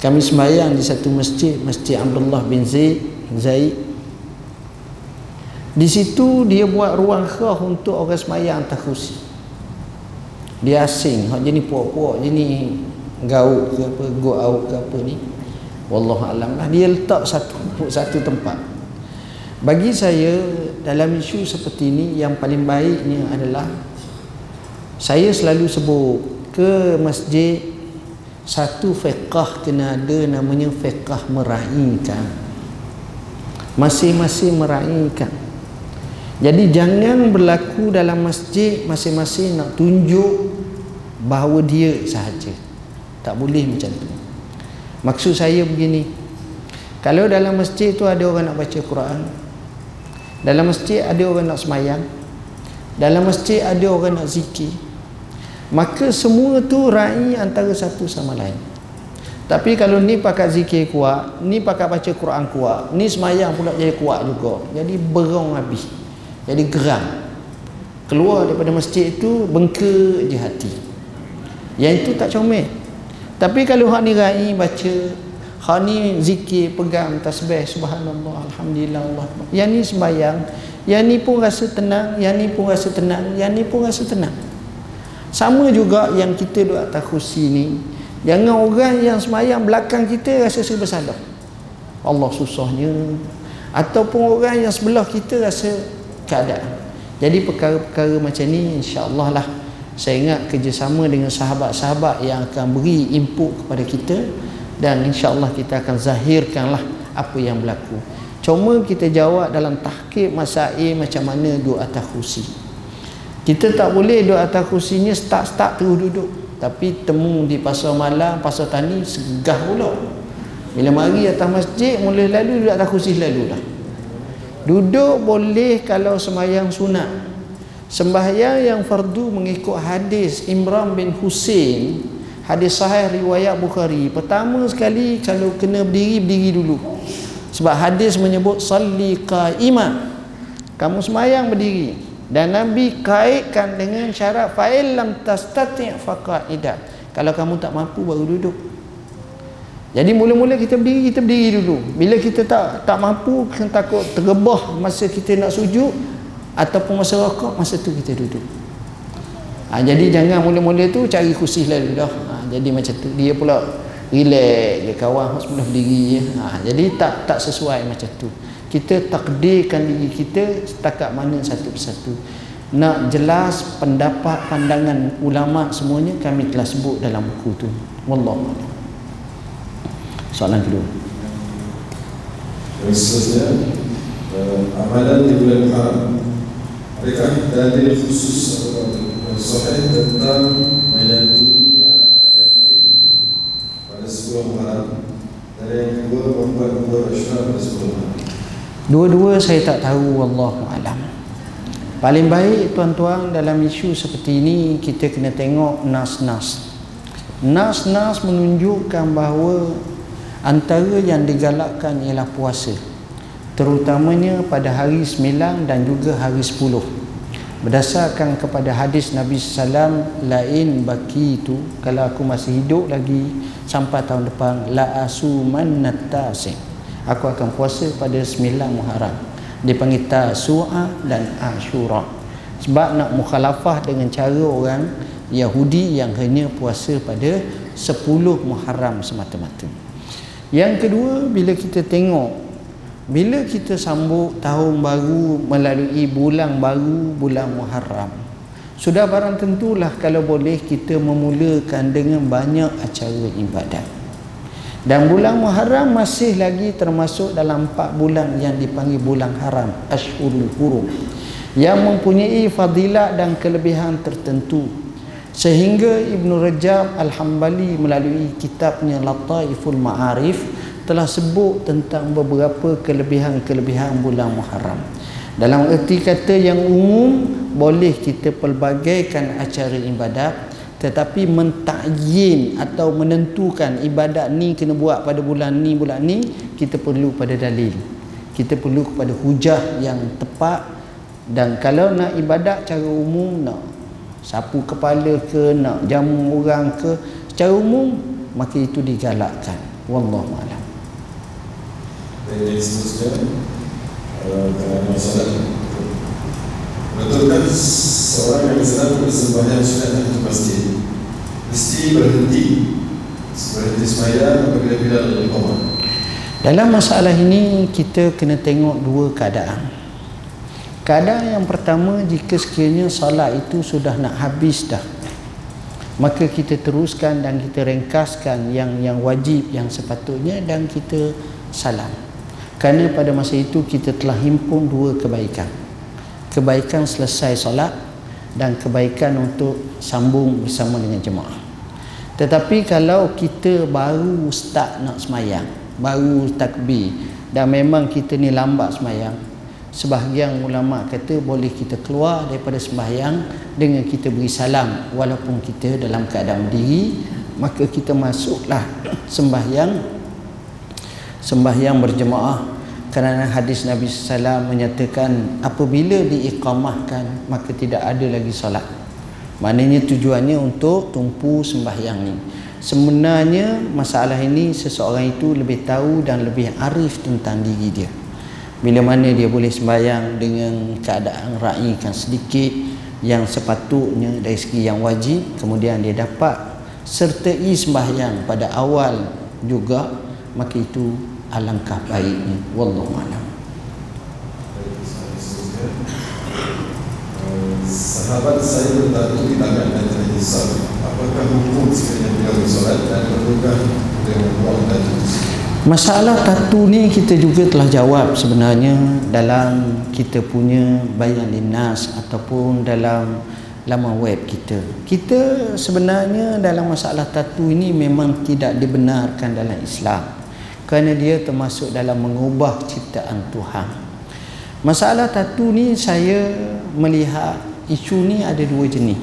kami sembahyang di satu masjid Masjid Abdullah bin Zaid di situ dia buat ruang khas untuk orang sembahyang atas kursi dia asing hak jenis puak-puak jenis gauk ke apa go out ke apa ni wallahu alam lah. Dia letak satu satu tempat. Bagi saya dalam isu seperti ini yang paling baiknya adalah saya selalu sebut ke masjid satu fiqah kena ada namanya fiqah meraihkan. Masing-masing meraihkan. Jadi jangan berlaku dalam masjid masing-masing nak tunjuk bahawa dia sahaja tak boleh macam tu. Maksud saya begini. Kalau dalam masjid tu ada orang nak baca Quran dalam masjid ada orang nak semayang dalam masjid ada orang nak zikir maka semua tu rai antara satu sama lain. Tapi kalau ni pakai zikir kuat ni pakai baca Quran kuat ni semayang pula jadi kuat juga jadi berong habis jadi geram. Keluar daripada masjid itu bengke je hati. Yang itu tak comel tapi kalau hak ni rai baca hak ni zikir pegang tasbih subhanallah alhamdulillah Allah yang ni sembahyang yang ni pun rasa tenang yang ni pun rasa tenang yang ni pun rasa tenang. Sama juga yang kita duduk atas kursi ni jangan orang yang semayang belakang kita rasa serba salah. Allah susahnya. Ataupun orang yang sebelah kita rasa keadaan. Jadi perkara-perkara macam ni insyaAllah lah saya ingat kerjasama dengan sahabat-sahabat yang akan beri input kepada kita dan insyaAllah kita akan zahirkan lah apa yang berlaku. Cuma kita jawab dalam tahkib masail macam mana atas kursi. Kita tak boleh atas kursinya start-start terus duduk. Tapi temu di pasar malam pasar tani segah pula. Bila mari atas masjid mula lalu duduk atas kursi lalu dah duduk boleh kalau semayang sunat sembahyang yang fardu mengikut hadis Imran bin Husain hadis sahih riwayat Bukhari. Pertama sekali kalau kena berdiri berdiri dulu. Sebab hadis menyebut salli qa'ima. Kamu semayang berdiri. Dan Nabi kaitkan dengan syarat fa'il lam tastati' faqa'idah. Kalau kamu tak mampu baru duduk. Jadi mula-mula kita berdiri kita berdiri dulu. Bila kita tak tak mampu kita takut tergebah masa kita nak sujud ataupun masa rokok masa tu kita duduk. Ha, jadi jangan mula-mula tu cari kursi lalu dah. Ha, jadi macam tu. Dia pula relax dia kawan sebelah berdiri ha, jadi tak tak sesuai macam tu. Kita takdirkan diri kita setakat mana satu persatu. Nak jelas pendapat pandangan ulama semuanya kami telah sebut dalam buku tu. Wallahu soalan kedua. Yang seterusnya uh, amalan di bulan haram adakah dalil khusus atau sahih tentang menyantuni anak-anak yatim pada sebuah haram dan yang kedua membuat dua rasyulah pada sebuah haram Dua-dua saya tak tahu wallahu alam. Paling baik tuan-tuan dalam isu seperti ini kita kena tengok nas-nas. Nas-nas menunjukkan bahawa antara yang digalakkan ialah puasa. Terutamanya pada hari 9 dan juga hari 10. Berdasarkan kepada hadis Nabi sallam lain baki itu kalau aku masih hidup lagi sampai tahun depan la asuman natasi aku akan puasa pada 9 Muharram. Dipanggil Tasu'a dan Ashura sebab nak mukhalafah dengan cara orang Yahudi yang hanya puasa pada 10 Muharram semata-mata. Yang kedua bila kita tengok bila kita sambut tahun baru melalui bulan baru bulan Muharram sudah barang tentulah kalau boleh kita memulakan dengan banyak acara ibadat. Dan bulan Muharram masih lagi termasuk dalam empat bulan yang dipanggil bulan haram Ashurul Hurum yang mempunyai fadilat dan kelebihan tertentu. Sehingga Ibn Rajab Al-Hambali melalui kitabnya Lataiful Ma'arif telah sebut tentang beberapa kelebihan-kelebihan bulan Muharram. Dalam erti kata yang umum boleh kita pelbagaikan acara ibadat tetapi mentakyin atau menentukan ibadat ni kena buat pada bulan ni bulan ni kita perlu pada dalil. Kita perlu kepada hujah yang tepat dan kalau nak ibadat cara umum nak sapu kepala ke nak jamu orang ke secara umum maka itu digalakkan wallahu a'lam kerana masalah betulkan seorang yang sedang bersembahyang sunat di masjid mesti berhenti berhenti apabila bila al dalam masalah ini kita kena tengok dua keadaan. Keadaan yang pertama jika sekiranya salat itu sudah nak habis dah maka kita teruskan dan kita ringkaskan yang yang wajib yang sepatutnya dan kita salam kerana pada masa itu kita telah himpun dua kebaikan. Kebaikan selesai solat dan kebaikan untuk sambung bersama dengan jemaah. Tetapi kalau kita baru start nak semayang baru takbir dan memang kita ni lambat semayang sebahagian ulama kata boleh kita keluar daripada sembahyang dengan kita beri salam walaupun kita dalam keadaan berdiri maka kita masuklah sembahyang sembahyang berjemaah. Kerana hadis Nabi SAW menyatakan apabila diiqamahkan maka tidak ada lagi solat. Maknanya tujuannya untuk tumpu sembahyang ni. Sebenarnya masalah ini seseorang itu lebih tahu dan lebih arif tentang diri dia. Bila mana dia boleh sembahyang dengan keadaan raikan sedikit yang sepatutnya dari segi yang wajib kemudian dia dapat sertai sembahyang pada awal juga maka itu alangkah baiknya wallahu alam sahabat saya bertatu di tangan dan terhisap apakah hukum sekiranya beliau bersolat dan perlukah dengan buang tatu Masalah tatu ni kita juga telah jawab sebenarnya dalam kita punya bayan dinas ataupun dalam laman web kita. Kita sebenarnya dalam masalah tatu ini memang tidak dibenarkan dalam Islam. Kerana dia termasuk dalam mengubah ciptaan Tuhan. Masalah tatu ni saya melihat isu ni ada dua jenis.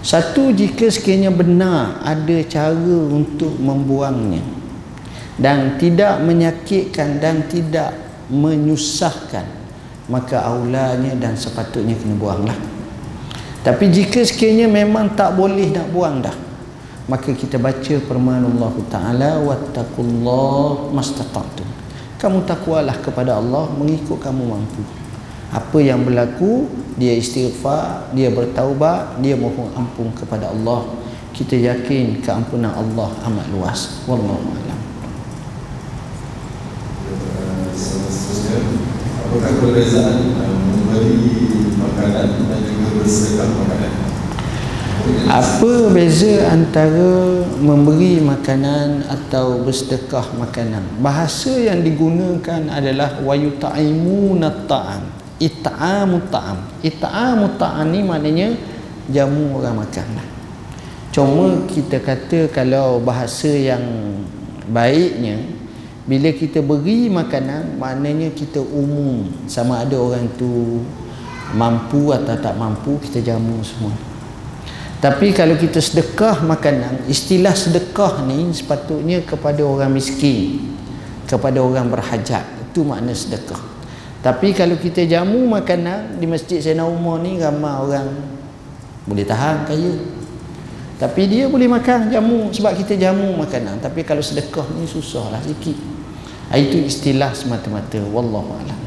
Satu jika sekiranya benar ada cara untuk membuangnya dan tidak menyakitkan dan tidak menyusahkan maka aulanya dan sepatutnya kena buanglah tapi jika sekiranya memang tak boleh nak buang dah maka kita baca firman Allah Ta'ala wattaqullah mastata'tum. Kamu takwalah kepada Allah mengikut kamu mampu. Apa yang berlaku dia istighfar dia bertaubat dia mohon ampun kepada Allah. Kita yakin keampunan Allah amat luas. Wallahu a'lam. Apakah perbezaan memberi makanan dan juga bersedekah makanan apa beza antara memberi makanan atau bersedekah makanan? Bahasa yang digunakan adalah wayuta'imuna ta'am. It'amu ta'am. It'amu ta'am ni maknanya jamu orang makan. Lah. cuma kita kata kalau bahasa yang baiknya bila kita beri makanan maknanya kita umum. Sama ada orang tu mampu atau tak mampu kita jamu semua tapi kalau kita sedekah makanan istilah sedekah ni sepatutnya kepada orang miskin kepada orang berhajat. Itu makna sedekah. Tapi kalau kita jamu makanan di masjid Sayyidina Umar ni ramai orang boleh tahan kaya. Tapi dia boleh makan jamu sebab kita jamu makanan. Tapi kalau sedekah ni susahlah sikit. Itu istilah semata-mata. Wallahu alam.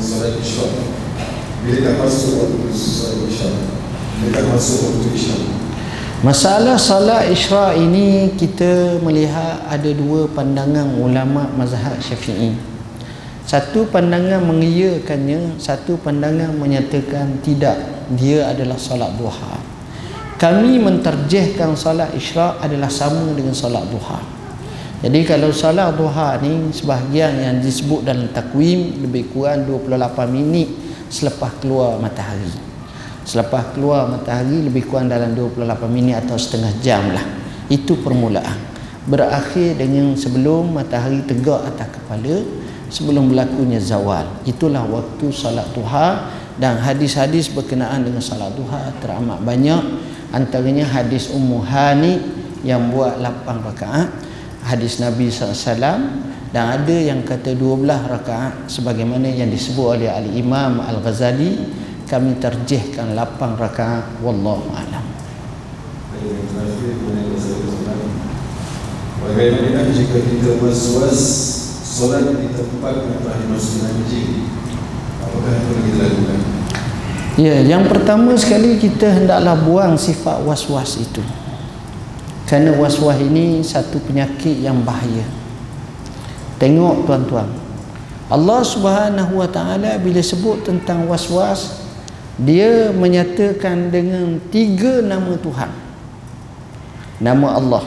Solat isyak bila tak masuk waktu solat isyak bila tak masuk waktu isyak Masalah salat isra ini kita melihat ada dua pandangan ulama mazhab Syafi'i. Satu pandangan mengiyakannya, satu pandangan menyatakan tidak. Dia adalah salat duha. Kami menterjihkan salat isra adalah sama dengan salat duha. Jadi kalau salat duha ni sebahagian yang disebut dalam takwim lebih kurang 28 minit selepas keluar matahari. Selepas keluar matahari lebih kurang dalam 28 minit atau setengah jam lah. Itu permulaan. Berakhir dengan sebelum matahari tegak atas kepala sebelum berlakunya zawal. Itulah waktu salat duha dan hadis-hadis berkenaan dengan salat duha teramat banyak. Antaranya hadis Ummu Hani yang buat 8 rakaat hadis Nabi SAW dan ada yang kata 12 rakaat sebagaimana yang disebut oleh Al-Imam Al-Ghazali kami terjihkan lapang rakaat wallahu alam Bagaimana jika kita was-was solat di tempat yang telah dimasukkan? Apakah yang perlu kita lakukan? Ya, yang pertama sekali kita hendaklah buang sifat was-was itu. Kerana was-was ini satu penyakit yang bahaya. Tengok tuan-tuan. Allah Subhanahu Wa Taala bila sebut tentang was-was, dia menyatakan dengan tiga nama Tuhan. Nama Allah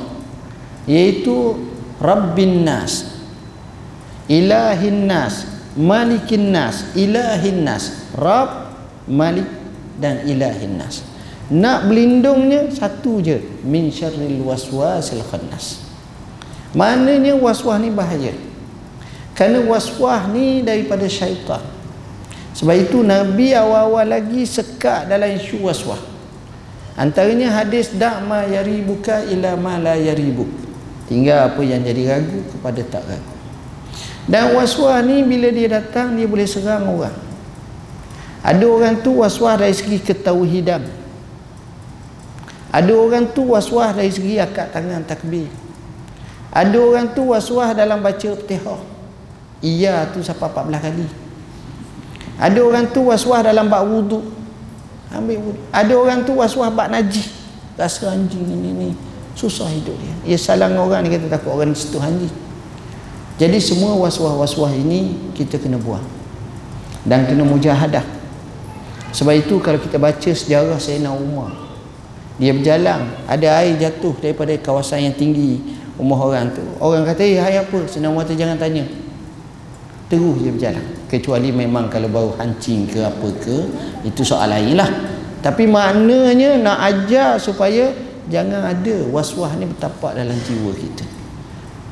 iaitu Rabbin Nas Ilahin Nas Malikin Nas Ilahin Nas Rabb Malik dan Ilahin Nas. Nak berlindungnya satu je min syarril waswasil khannas. Maknanya waswas ni bahaya kerana waswas ni daripada syaitan sebab itu Nabi awal-awal lagi sekat dalam isu waswah. Antaranya hadis dak ma yaribuka ila ma la yaribu. Tinggal apa yang jadi ragu kepada tak ragu. Dan waswah ni bila dia datang dia boleh serang orang. Ada orang tu waswah dari segi ketauhidan. Ada orang tu waswah dari segi akad tangan takbir. Ada orang tu waswah dalam baca Fatihah. Iya tu sampai 14 kali. Ada orang tu was-was dalam bak wuduk. Ambil wuduk. Ada orang tu was-was bak najis. Rasa anjing ini ni susah hidup dia. Ia salang orang ni kata takut orang sentuh anjing. Jadi semua was-was-was-was ini kita kena buang. Dan kena mujahadah. Sebab itu kalau kita baca sejarah Sayyidina Umar. Dia berjalan, ada air jatuh daripada kawasan yang tinggi rumah orang tu. Orang kata, "Eh, air apa?" Sayyidina Umar jangan tanya. Terus dia berjalan. Kecuali memang kalau baru hancing ke apa ke itu soal lain lah. Tapi maknanya nak ajar supaya jangan ada was-was ni bertapak dalam jiwa kita.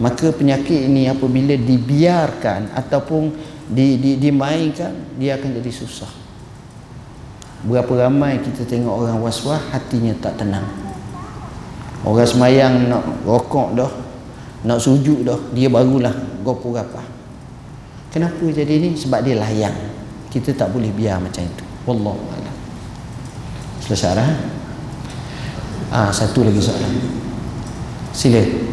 Maka penyakit ini apabila dibiarkan ataupun di, di, dimainkan dia akan jadi susah. Berapa ramai kita tengok orang was-was hatinya tak tenang. Orang semayang nak rokok dah nak sujud dah dia barulah gopo apa Kenapa jadi ni? Sebab dia layang. Kita tak boleh biar macam itu. Wallahu a'lam. Selesai dah. Ah, satu lagi soalan. Sila.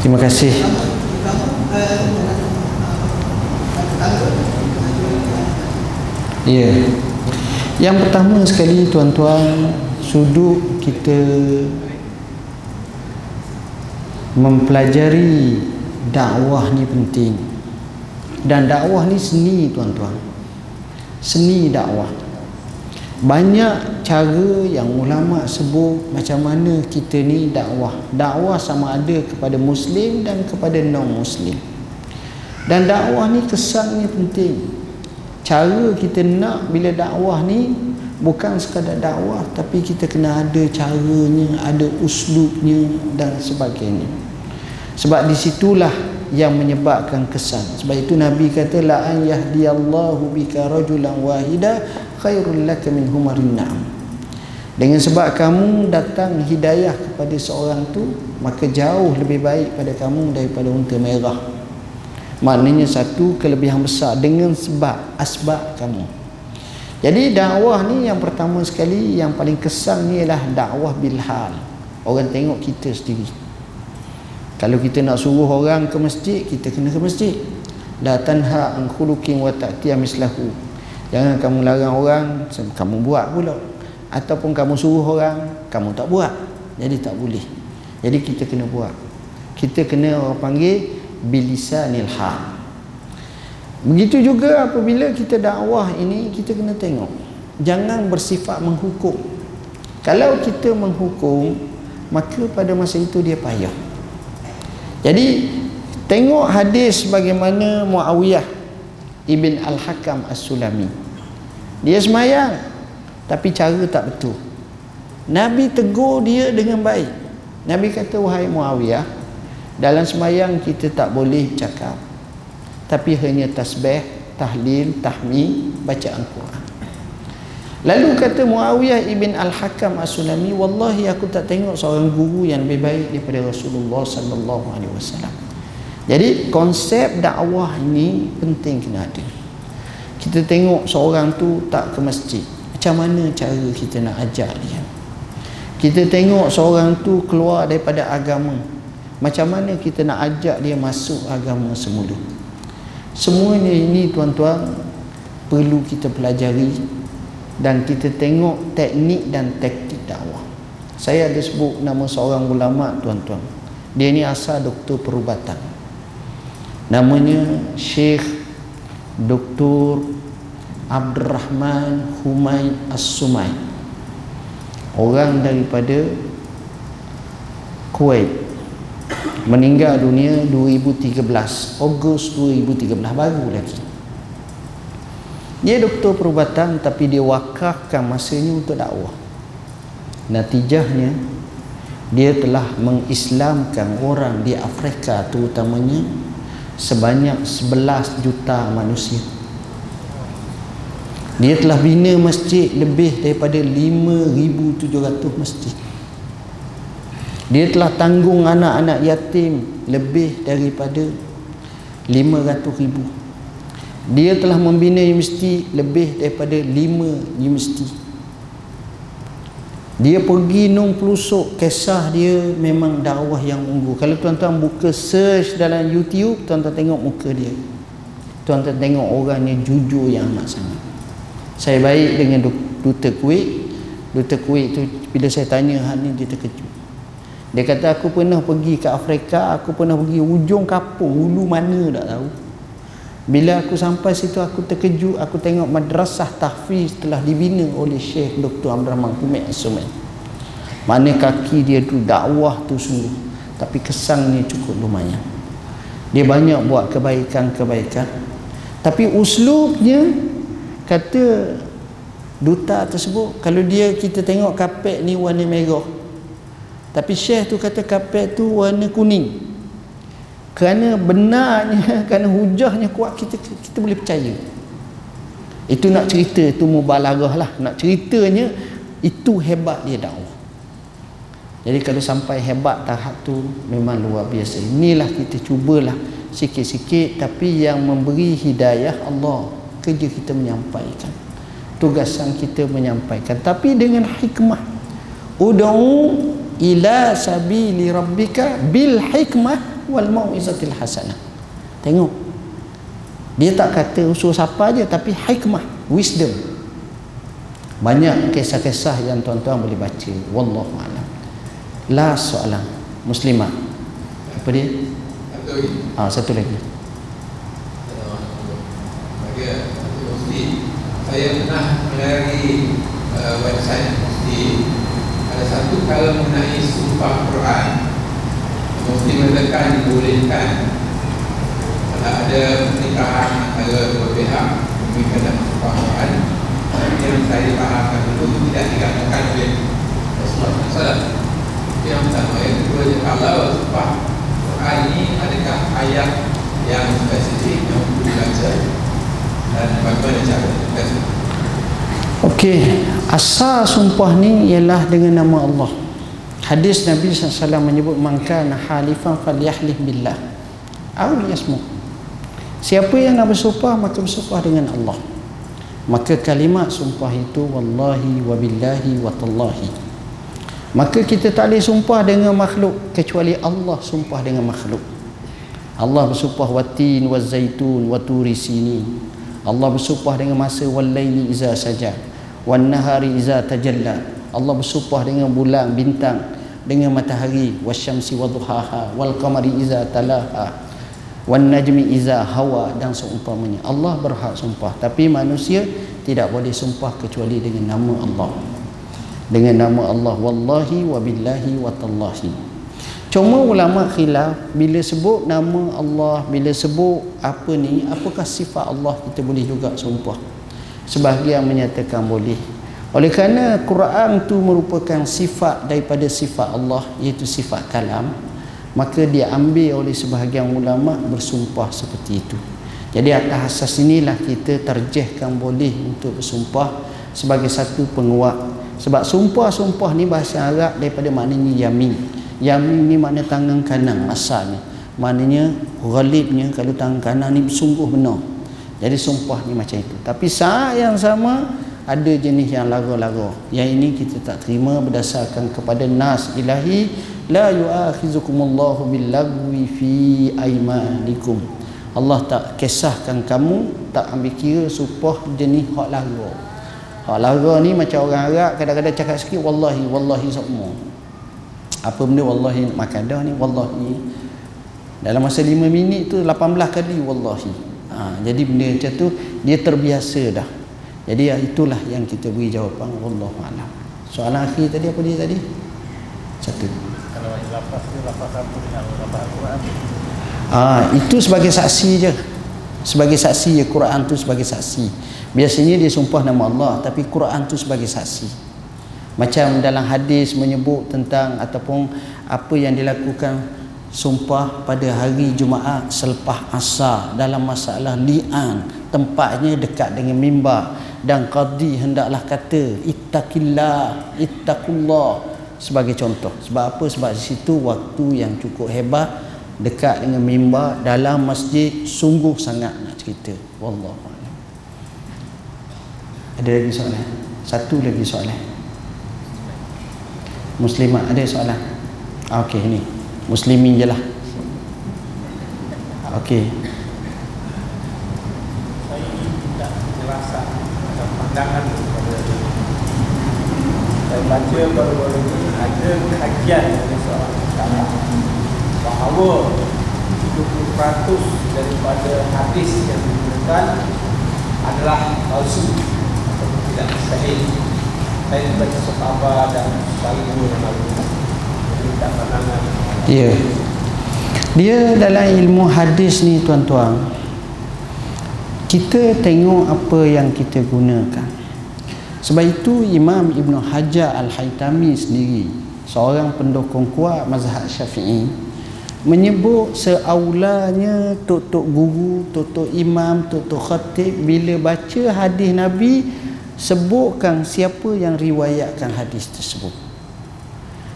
Terima kasih. Ya. Yang pertama sekali tuan-tuan, sudut kita mempelajari dakwah ni penting. Dan dakwah ni seni tuan-tuan. Seni dakwah banyak cara yang ulama sebut macam mana kita ni dakwah dakwah sama ada kepada muslim dan kepada non muslim dan dakwah ni kesannya penting cara kita nak bila dakwah ni bukan sekadar dakwah tapi kita kena ada caranya ada uslubnya dan sebagainya. Sebab disitulah yang menyebabkan kesan. Sebab itu Nabi kata la an yahdiyallahu bika rajulan wahida khairul laka min humarin na'am. Dengan sebab kamu datang hidayah kepada seorang tu maka jauh lebih baik pada kamu daripada unta merah. Maknanya satu kelebihan besar dengan sebab asbab kamu jadi dakwah ni yang pertama sekali yang paling kesan ni ialah dakwah bilhal. Orang tengok kita sendiri. Kalau kita nak suruh orang ke masjid kita kena ke masjid. La tanha an khuluqin wa ta'tiya mislahu. Jangan kamu larang orang kamu buat pula. Ataupun kamu suruh orang kamu tak buat. Jadi tak boleh. Jadi kita kena buat. Kita kena orang panggil bilisanil hal begitu juga apabila kita dakwah ini kita kena tengok. Jangan bersifat menghukum. Kalau kita menghukum maka pada masa itu dia payah. Jadi tengok hadis bagaimana Muawiyah ibn Al-Hakam As-Sulami. Dia semayang tapi cara tak betul. Nabi tegur dia dengan baik. Nabi kata wahai Muawiyah dalam semayang kita tak boleh cakap tapi hanya tasbih tahlil tahmi bacaan Quran. Lalu kata Muawiyah ibn Al-Hakam As-Sulami wallahi aku tak tengok seorang guru yang lebih baik daripada Rasulullah sallallahu alaihi wasallam. Jadi konsep dakwah ini penting kena ada. Kita tengok seorang tu tak ke masjid. Macam mana cara kita nak ajar dia? Kita tengok seorang tu keluar daripada agama. Macam mana kita nak ajak dia masuk agama semula semuanya ini tuan-tuan perlu kita pelajari dan kita tengok teknik dan taktik dakwah. Saya ada sebut nama seorang ulama tuan-tuan. Dia ni asal doktor perubatan. Namanya Syekh Doktor Abdul Rahman Humay As-Sumay orang daripada Kuwait meninggal dunia 2013 Ogos 2013 baru lagi dia doktor perubatan tapi dia wakafkan masanya untuk dakwah. Natijahnya dia telah mengislamkan orang di Afrika terutamanya sebanyak 11 juta manusia. Dia telah bina masjid lebih daripada 5,700 masjid. Dia telah tanggung anak-anak yatim lebih daripada 500 ribu. Dia telah membina universiti lebih daripada 5 universiti. Dia pergi nung pelusuk kisah dia memang dakwah yang unggul. Kalau tuan-tuan buka search dalam YouTube, tuan-tuan tengok muka dia. Tuan-tuan tengok orangnya jujur yang amat sangat saya baik dengan duta kuih duta kuih tu bila saya tanya hal ni dia terkejut dia kata aku pernah pergi ke Afrika aku pernah pergi ujung kapung hulu mana tak tahu. Bila aku sampai situ aku terkejut aku tengok madrasah tahfiz telah dibina oleh Syekh Dr. Abdul Rahman Kumik Asumen mana kaki dia tu dakwah tu sungguh tapi kesannya cukup lumayan. Dia banyak buat kebaikan-kebaikan. Tapi uslubnya kata duta tersebut kalau dia kita tengok kapet ni warna merah tapi syekh tu kata kapet tu warna kuning. Kerana benarnya *laughs* kerana hujahnya kuat kita kita boleh percaya. Itu nak cerita itu mubalarah lah. Nak ceritanya itu hebat dia dakwah. Jadi kalau sampai hebat tahap tu memang luar biasa. Inilah kita cubalah sikit-sikit tapi yang memberi hidayah Allah kerja kita menyampaikan. Tugasan kita menyampaikan. Tapi dengan hikmah. Ud'u ila sabili rabbika bil hikmah wal mau'izatil hasanah. Tengok. Dia tak kata usul siapa aja tapi hikmah wisdom. Banyak kisah-kisah yang tuan-tuan boleh baca. Wallahu alam. La soalan. Muslimah. Apa dia? Ah satu lagi. Saya pernah melalui uh, website mufti ada satu kalau mengenai sumpah Quran. Mufti menekan dibolehkan. Kalau ada pernikahan antara dua pihak mungkin dalam sumpah Quran. Seperti yang saya fahamkan dulu tidak dikatakan oleh Rasulullah SAW itu yang pertama yang kedua kalau sumpah Quran ini adakah ayat yang spesifik yang perlu dibaca? Dan bagaimana cara kasih Okey, asal sumpah ni ialah dengan nama Allah. Hadis Nabi SAW menyebut man kana halifan falyahlif billah. Aw yasmu. Siapa yang nak bersumpah maka bersumpah dengan Allah. Maka kalimat sumpah itu wallahi wa billahi wa tallahi. Maka kita tak boleh sumpah dengan makhluk kecuali Allah sumpah dengan makhluk. Allah bersumpah watin wa zaitun wa turi sini. Allah bersumpah dengan masa wal laili iza saja wan nahari iza tajalla. Allah bersumpah dengan bulan bintang dengan matahari wasyamsi wadhuhaha wal qamari iza talaha wan najmi iza hawa dan seumpamanya. Allah berhak sumpah tapi manusia tidak boleh sumpah kecuali dengan nama Allah. Dengan nama Allah wallahi wa billahi wa tallahi. Cuma ulama khilaf bila sebut nama Allah, bila sebut apa ni, apakah sifat Allah kita boleh juga sumpah. Sebahagian menyatakan boleh. Oleh kerana Quran tu merupakan sifat daripada sifat Allah iaitu sifat kalam, maka dia ambil oleh sebahagian ulama bersumpah seperti itu. Jadi atas asas inilah kita terjehkan boleh untuk bersumpah sebagai satu penguat. Sebab sumpah-sumpah ni bahasa Arab daripada maknanya yamin. Yamin ni makna tangan kanan asalnya. Maknanya ghalibnya kalau tangan kanan ni sungguh benar. Jadi sumpah ni macam itu. Tapi saat yang sama ada jenis yang lara-lara. Yang ini kita tak terima berdasarkan kepada nas ilahi la yu'akhizukumullahu billagwi fi aymanikum. Allah tak kisahkan kamu tak ambil kira sumpah jenis hak lara. Hak lara ni macam orang Arab kadang-kadang cakap sikit wallahi wallahi semua apa benda wallahi nak makan dah ni wallahi dalam masa 5 minit tu 18 kali wallahi ha, jadi benda macam tu dia terbiasa dah jadi ya, itulah yang kita beri jawapan wallahu alam soalan akhir tadi apa dia tadi satu kalau lapas tu lapas apa dengan lapas Al-Quran Ah, itu sebagai saksi je. Sebagai saksi ya Quran tu sebagai saksi. Biasanya dia sumpah nama Allah tapi Quran tu sebagai saksi. Macam dalam hadis menyebut tentang ataupun apa yang dilakukan sumpah pada hari Jumaat selepas asar dalam masalah li'an tempatnya dekat dengan mimbar. Dan qadi hendaklah kata ittaqillah ittaqullah. Sebagai contoh. Sebab apa? Sebab di situ waktu yang cukup hebat dekat dengan mimbar dalam masjid sungguh sangat nak cerita. Wallahu ada lagi soalan? Satu lagi soalan. Muslimat ada soalan? Okey ini muslimin je lah. Okey. Saya ingin minta penjelasan atau pandangan saya baca baru-baru ini ada kajian dari seorang ulama bahawa 70% daripada hadis yang digunakan adalah palsu atau tidak sahih saya baca sahabat dan dua yang lalu minta pandangan dia dia dalam ilmu hadis ni tuan-tuan kita tengok apa yang kita gunakan. Sebab itu Imam Ibn Hajar Al-Haytami sendiri seorang pendukung kuat mazhab syafi'i menyebut seaulanya tok-tok guru, tok-tok imam, tok-tok khatib bila baca hadis Nabi sebutkan siapa yang riwayatkan hadis tersebut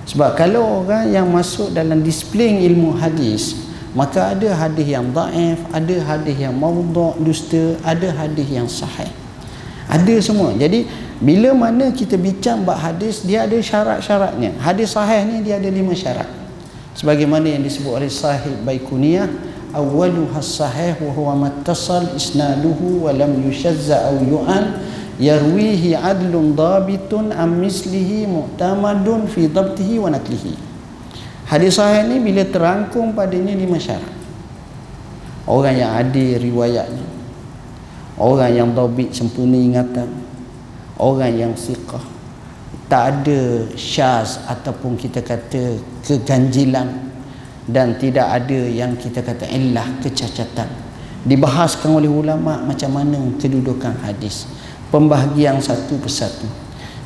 sebab kalau orang yang masuk dalam disiplin ilmu hadis maka ada hadis yang daif ada hadis yang maudhu' dusta ada hadis yang sahih. Ada semua. Jadi bila mana kita bincang bab hadis dia ada syarat-syaratnya. Hadis sahih ni dia ada lima syarat. Sebagaimana yang disebut oleh sahih baikuniyah awwaluha sahih wa huwa mattasal isnaduhu wa lam yushazza aw yu'an yarwihi adlun dabitun am mislihi mu'tamadun fi dhabtihi wa naklihi. Hadis sahih ni bila terangkum padanya lima syarat. Orang yang adil riwayatnya. Orang yang dabit sempurna ingatan. Orang yang siqah. Tak ada syaz ataupun kita kata keganjilan. Dan tidak ada yang kita kata illah kecacatan. Dibahaskan oleh ulama macam mana kedudukan hadis pembahagian satu persatu.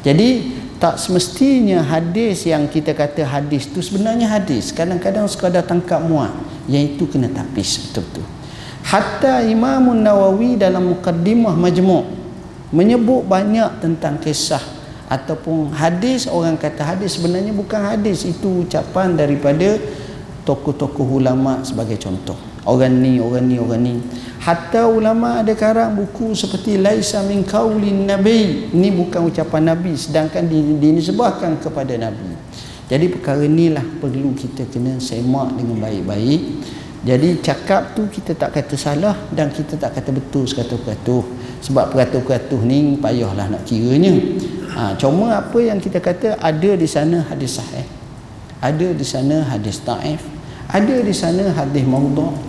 Jadi tak semestinya hadis yang kita kata hadis tu sebenarnya hadis. Kadang-kadang sekadar tangkap muat. Yang itu kena tapis betul-betul. Hatta Imam Nawawi dalam mukaddimah majmu' menyebut banyak tentang kisah ataupun hadis. Orang kata hadis sebenarnya bukan hadis. Itu ucapan daripada tokoh-tokoh ulama sebagai contoh orang ni orang ni orang ni. Hatta ulama ada karang buku seperti laisa min qaulin nabi. Ini bukan ucapan nabi sedangkan dinisbahkan kepada nabi. Jadi perkara inilah perlu kita kena semak dengan baik-baik. Jadi cakap tu kita tak kata salah dan kita tak kata betul sekata-kata sebab peratu-peratu ni payahlah nak kiranya. Ha, cuma apa yang kita kata ada di sana hadis sahih ada di sana hadis taif ada di sana hadis maudhu'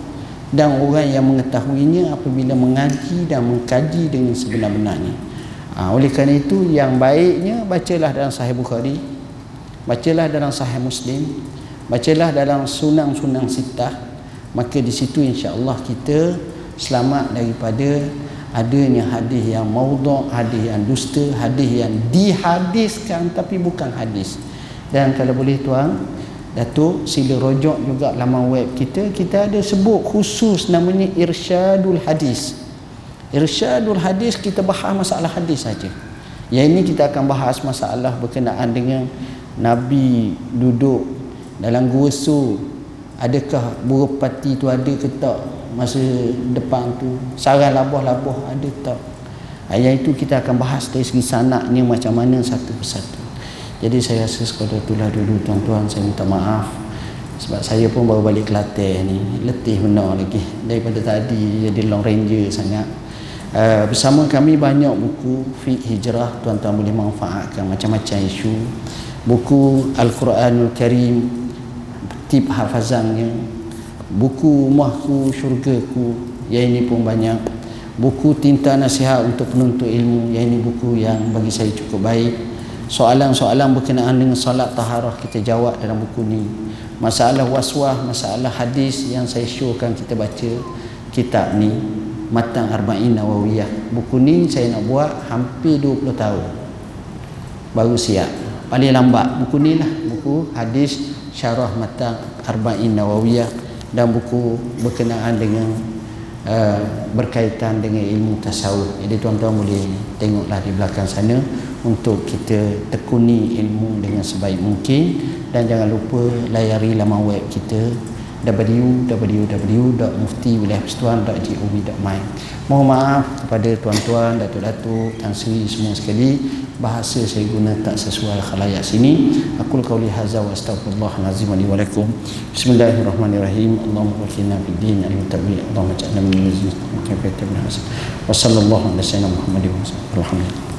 dan orang yang mengetahuinya apabila mengaji dan mengkaji dengan sebenar-benarnya. Ha, oleh kerana itu yang baiknya bacalah dalam sahih Bukhari bacalah dalam sahih Muslim bacalah dalam sunang-sunang sitah maka di situ insya-Allah kita selamat daripada adanya hadis yang maudhu' hadis yang dusta hadis yang dihadiskan tapi bukan hadis. Dan kalau boleh tuan Datuk sila rojok juga laman web kita kita ada sebut khusus namanya irsyadul hadis. Irsyadul hadis kita bahas masalah hadis saja. Yang ini kita akan bahas masalah berkenaan dengan Nabi duduk dalam gua su adakah buruk pati tu ada ke tak? Masa depan tu sarang labuh-labuh ada tak? Ayat itu kita akan bahas dari segi sanaknya macam mana satu persatu jadi saya rasa sekadar itulah dulu tuan-tuan saya minta maaf. Sebab saya pun baru balik Kelantan ni letih benar lagi. Daripada tadi jadi long ranger sangat. Uh, bersama kami banyak buku fiqh hijrah tuan-tuan boleh manfaatkan macam-macam isu. Buku Al-Quranul Karim tip hafazannya. Buku Mahku Syurgaku yang ini pun banyak. Buku tinta nasihat untuk penuntut ilmu yang ini buku yang bagi saya cukup baik soalan-soalan berkenaan dengan solat taharah kita jawab dalam buku ni. Masalah waswah masalah hadis yang saya syurkan kita baca kitab ni Matan Arba'in Nawawiyah. Buku ni saya nak buat hampir 20 tahun. Baru siap. Paling lambat buku ni lah. Buku hadis syarah Matan Arba'in Nawawiyah dan buku berkenaan dengan uh, berkaitan dengan ilmu tasawuf. Jadi tuan-tuan boleh tengoklah di belakang sana untuk kita tekuni ilmu dengan sebaik mungkin dan jangan lupa layari laman web kita www.muftiwilayahpestuan.gov.my Mohon maaf kepada tuan-tuan, datuk-datuk, tan sri semua sekali bahasa saya guna tak sesuai khalayak sini. Aku qauli hadza wa astaghfirullahalazim li wa lakum. Bismillahirrahmanirrahim. Allahumma waffina fid din al-muttaqin. Allahumma ja'alna min al-muttaqin. Wa sallallahu ala sayyidina Muhammadin wa sallam. Alhamdulillah.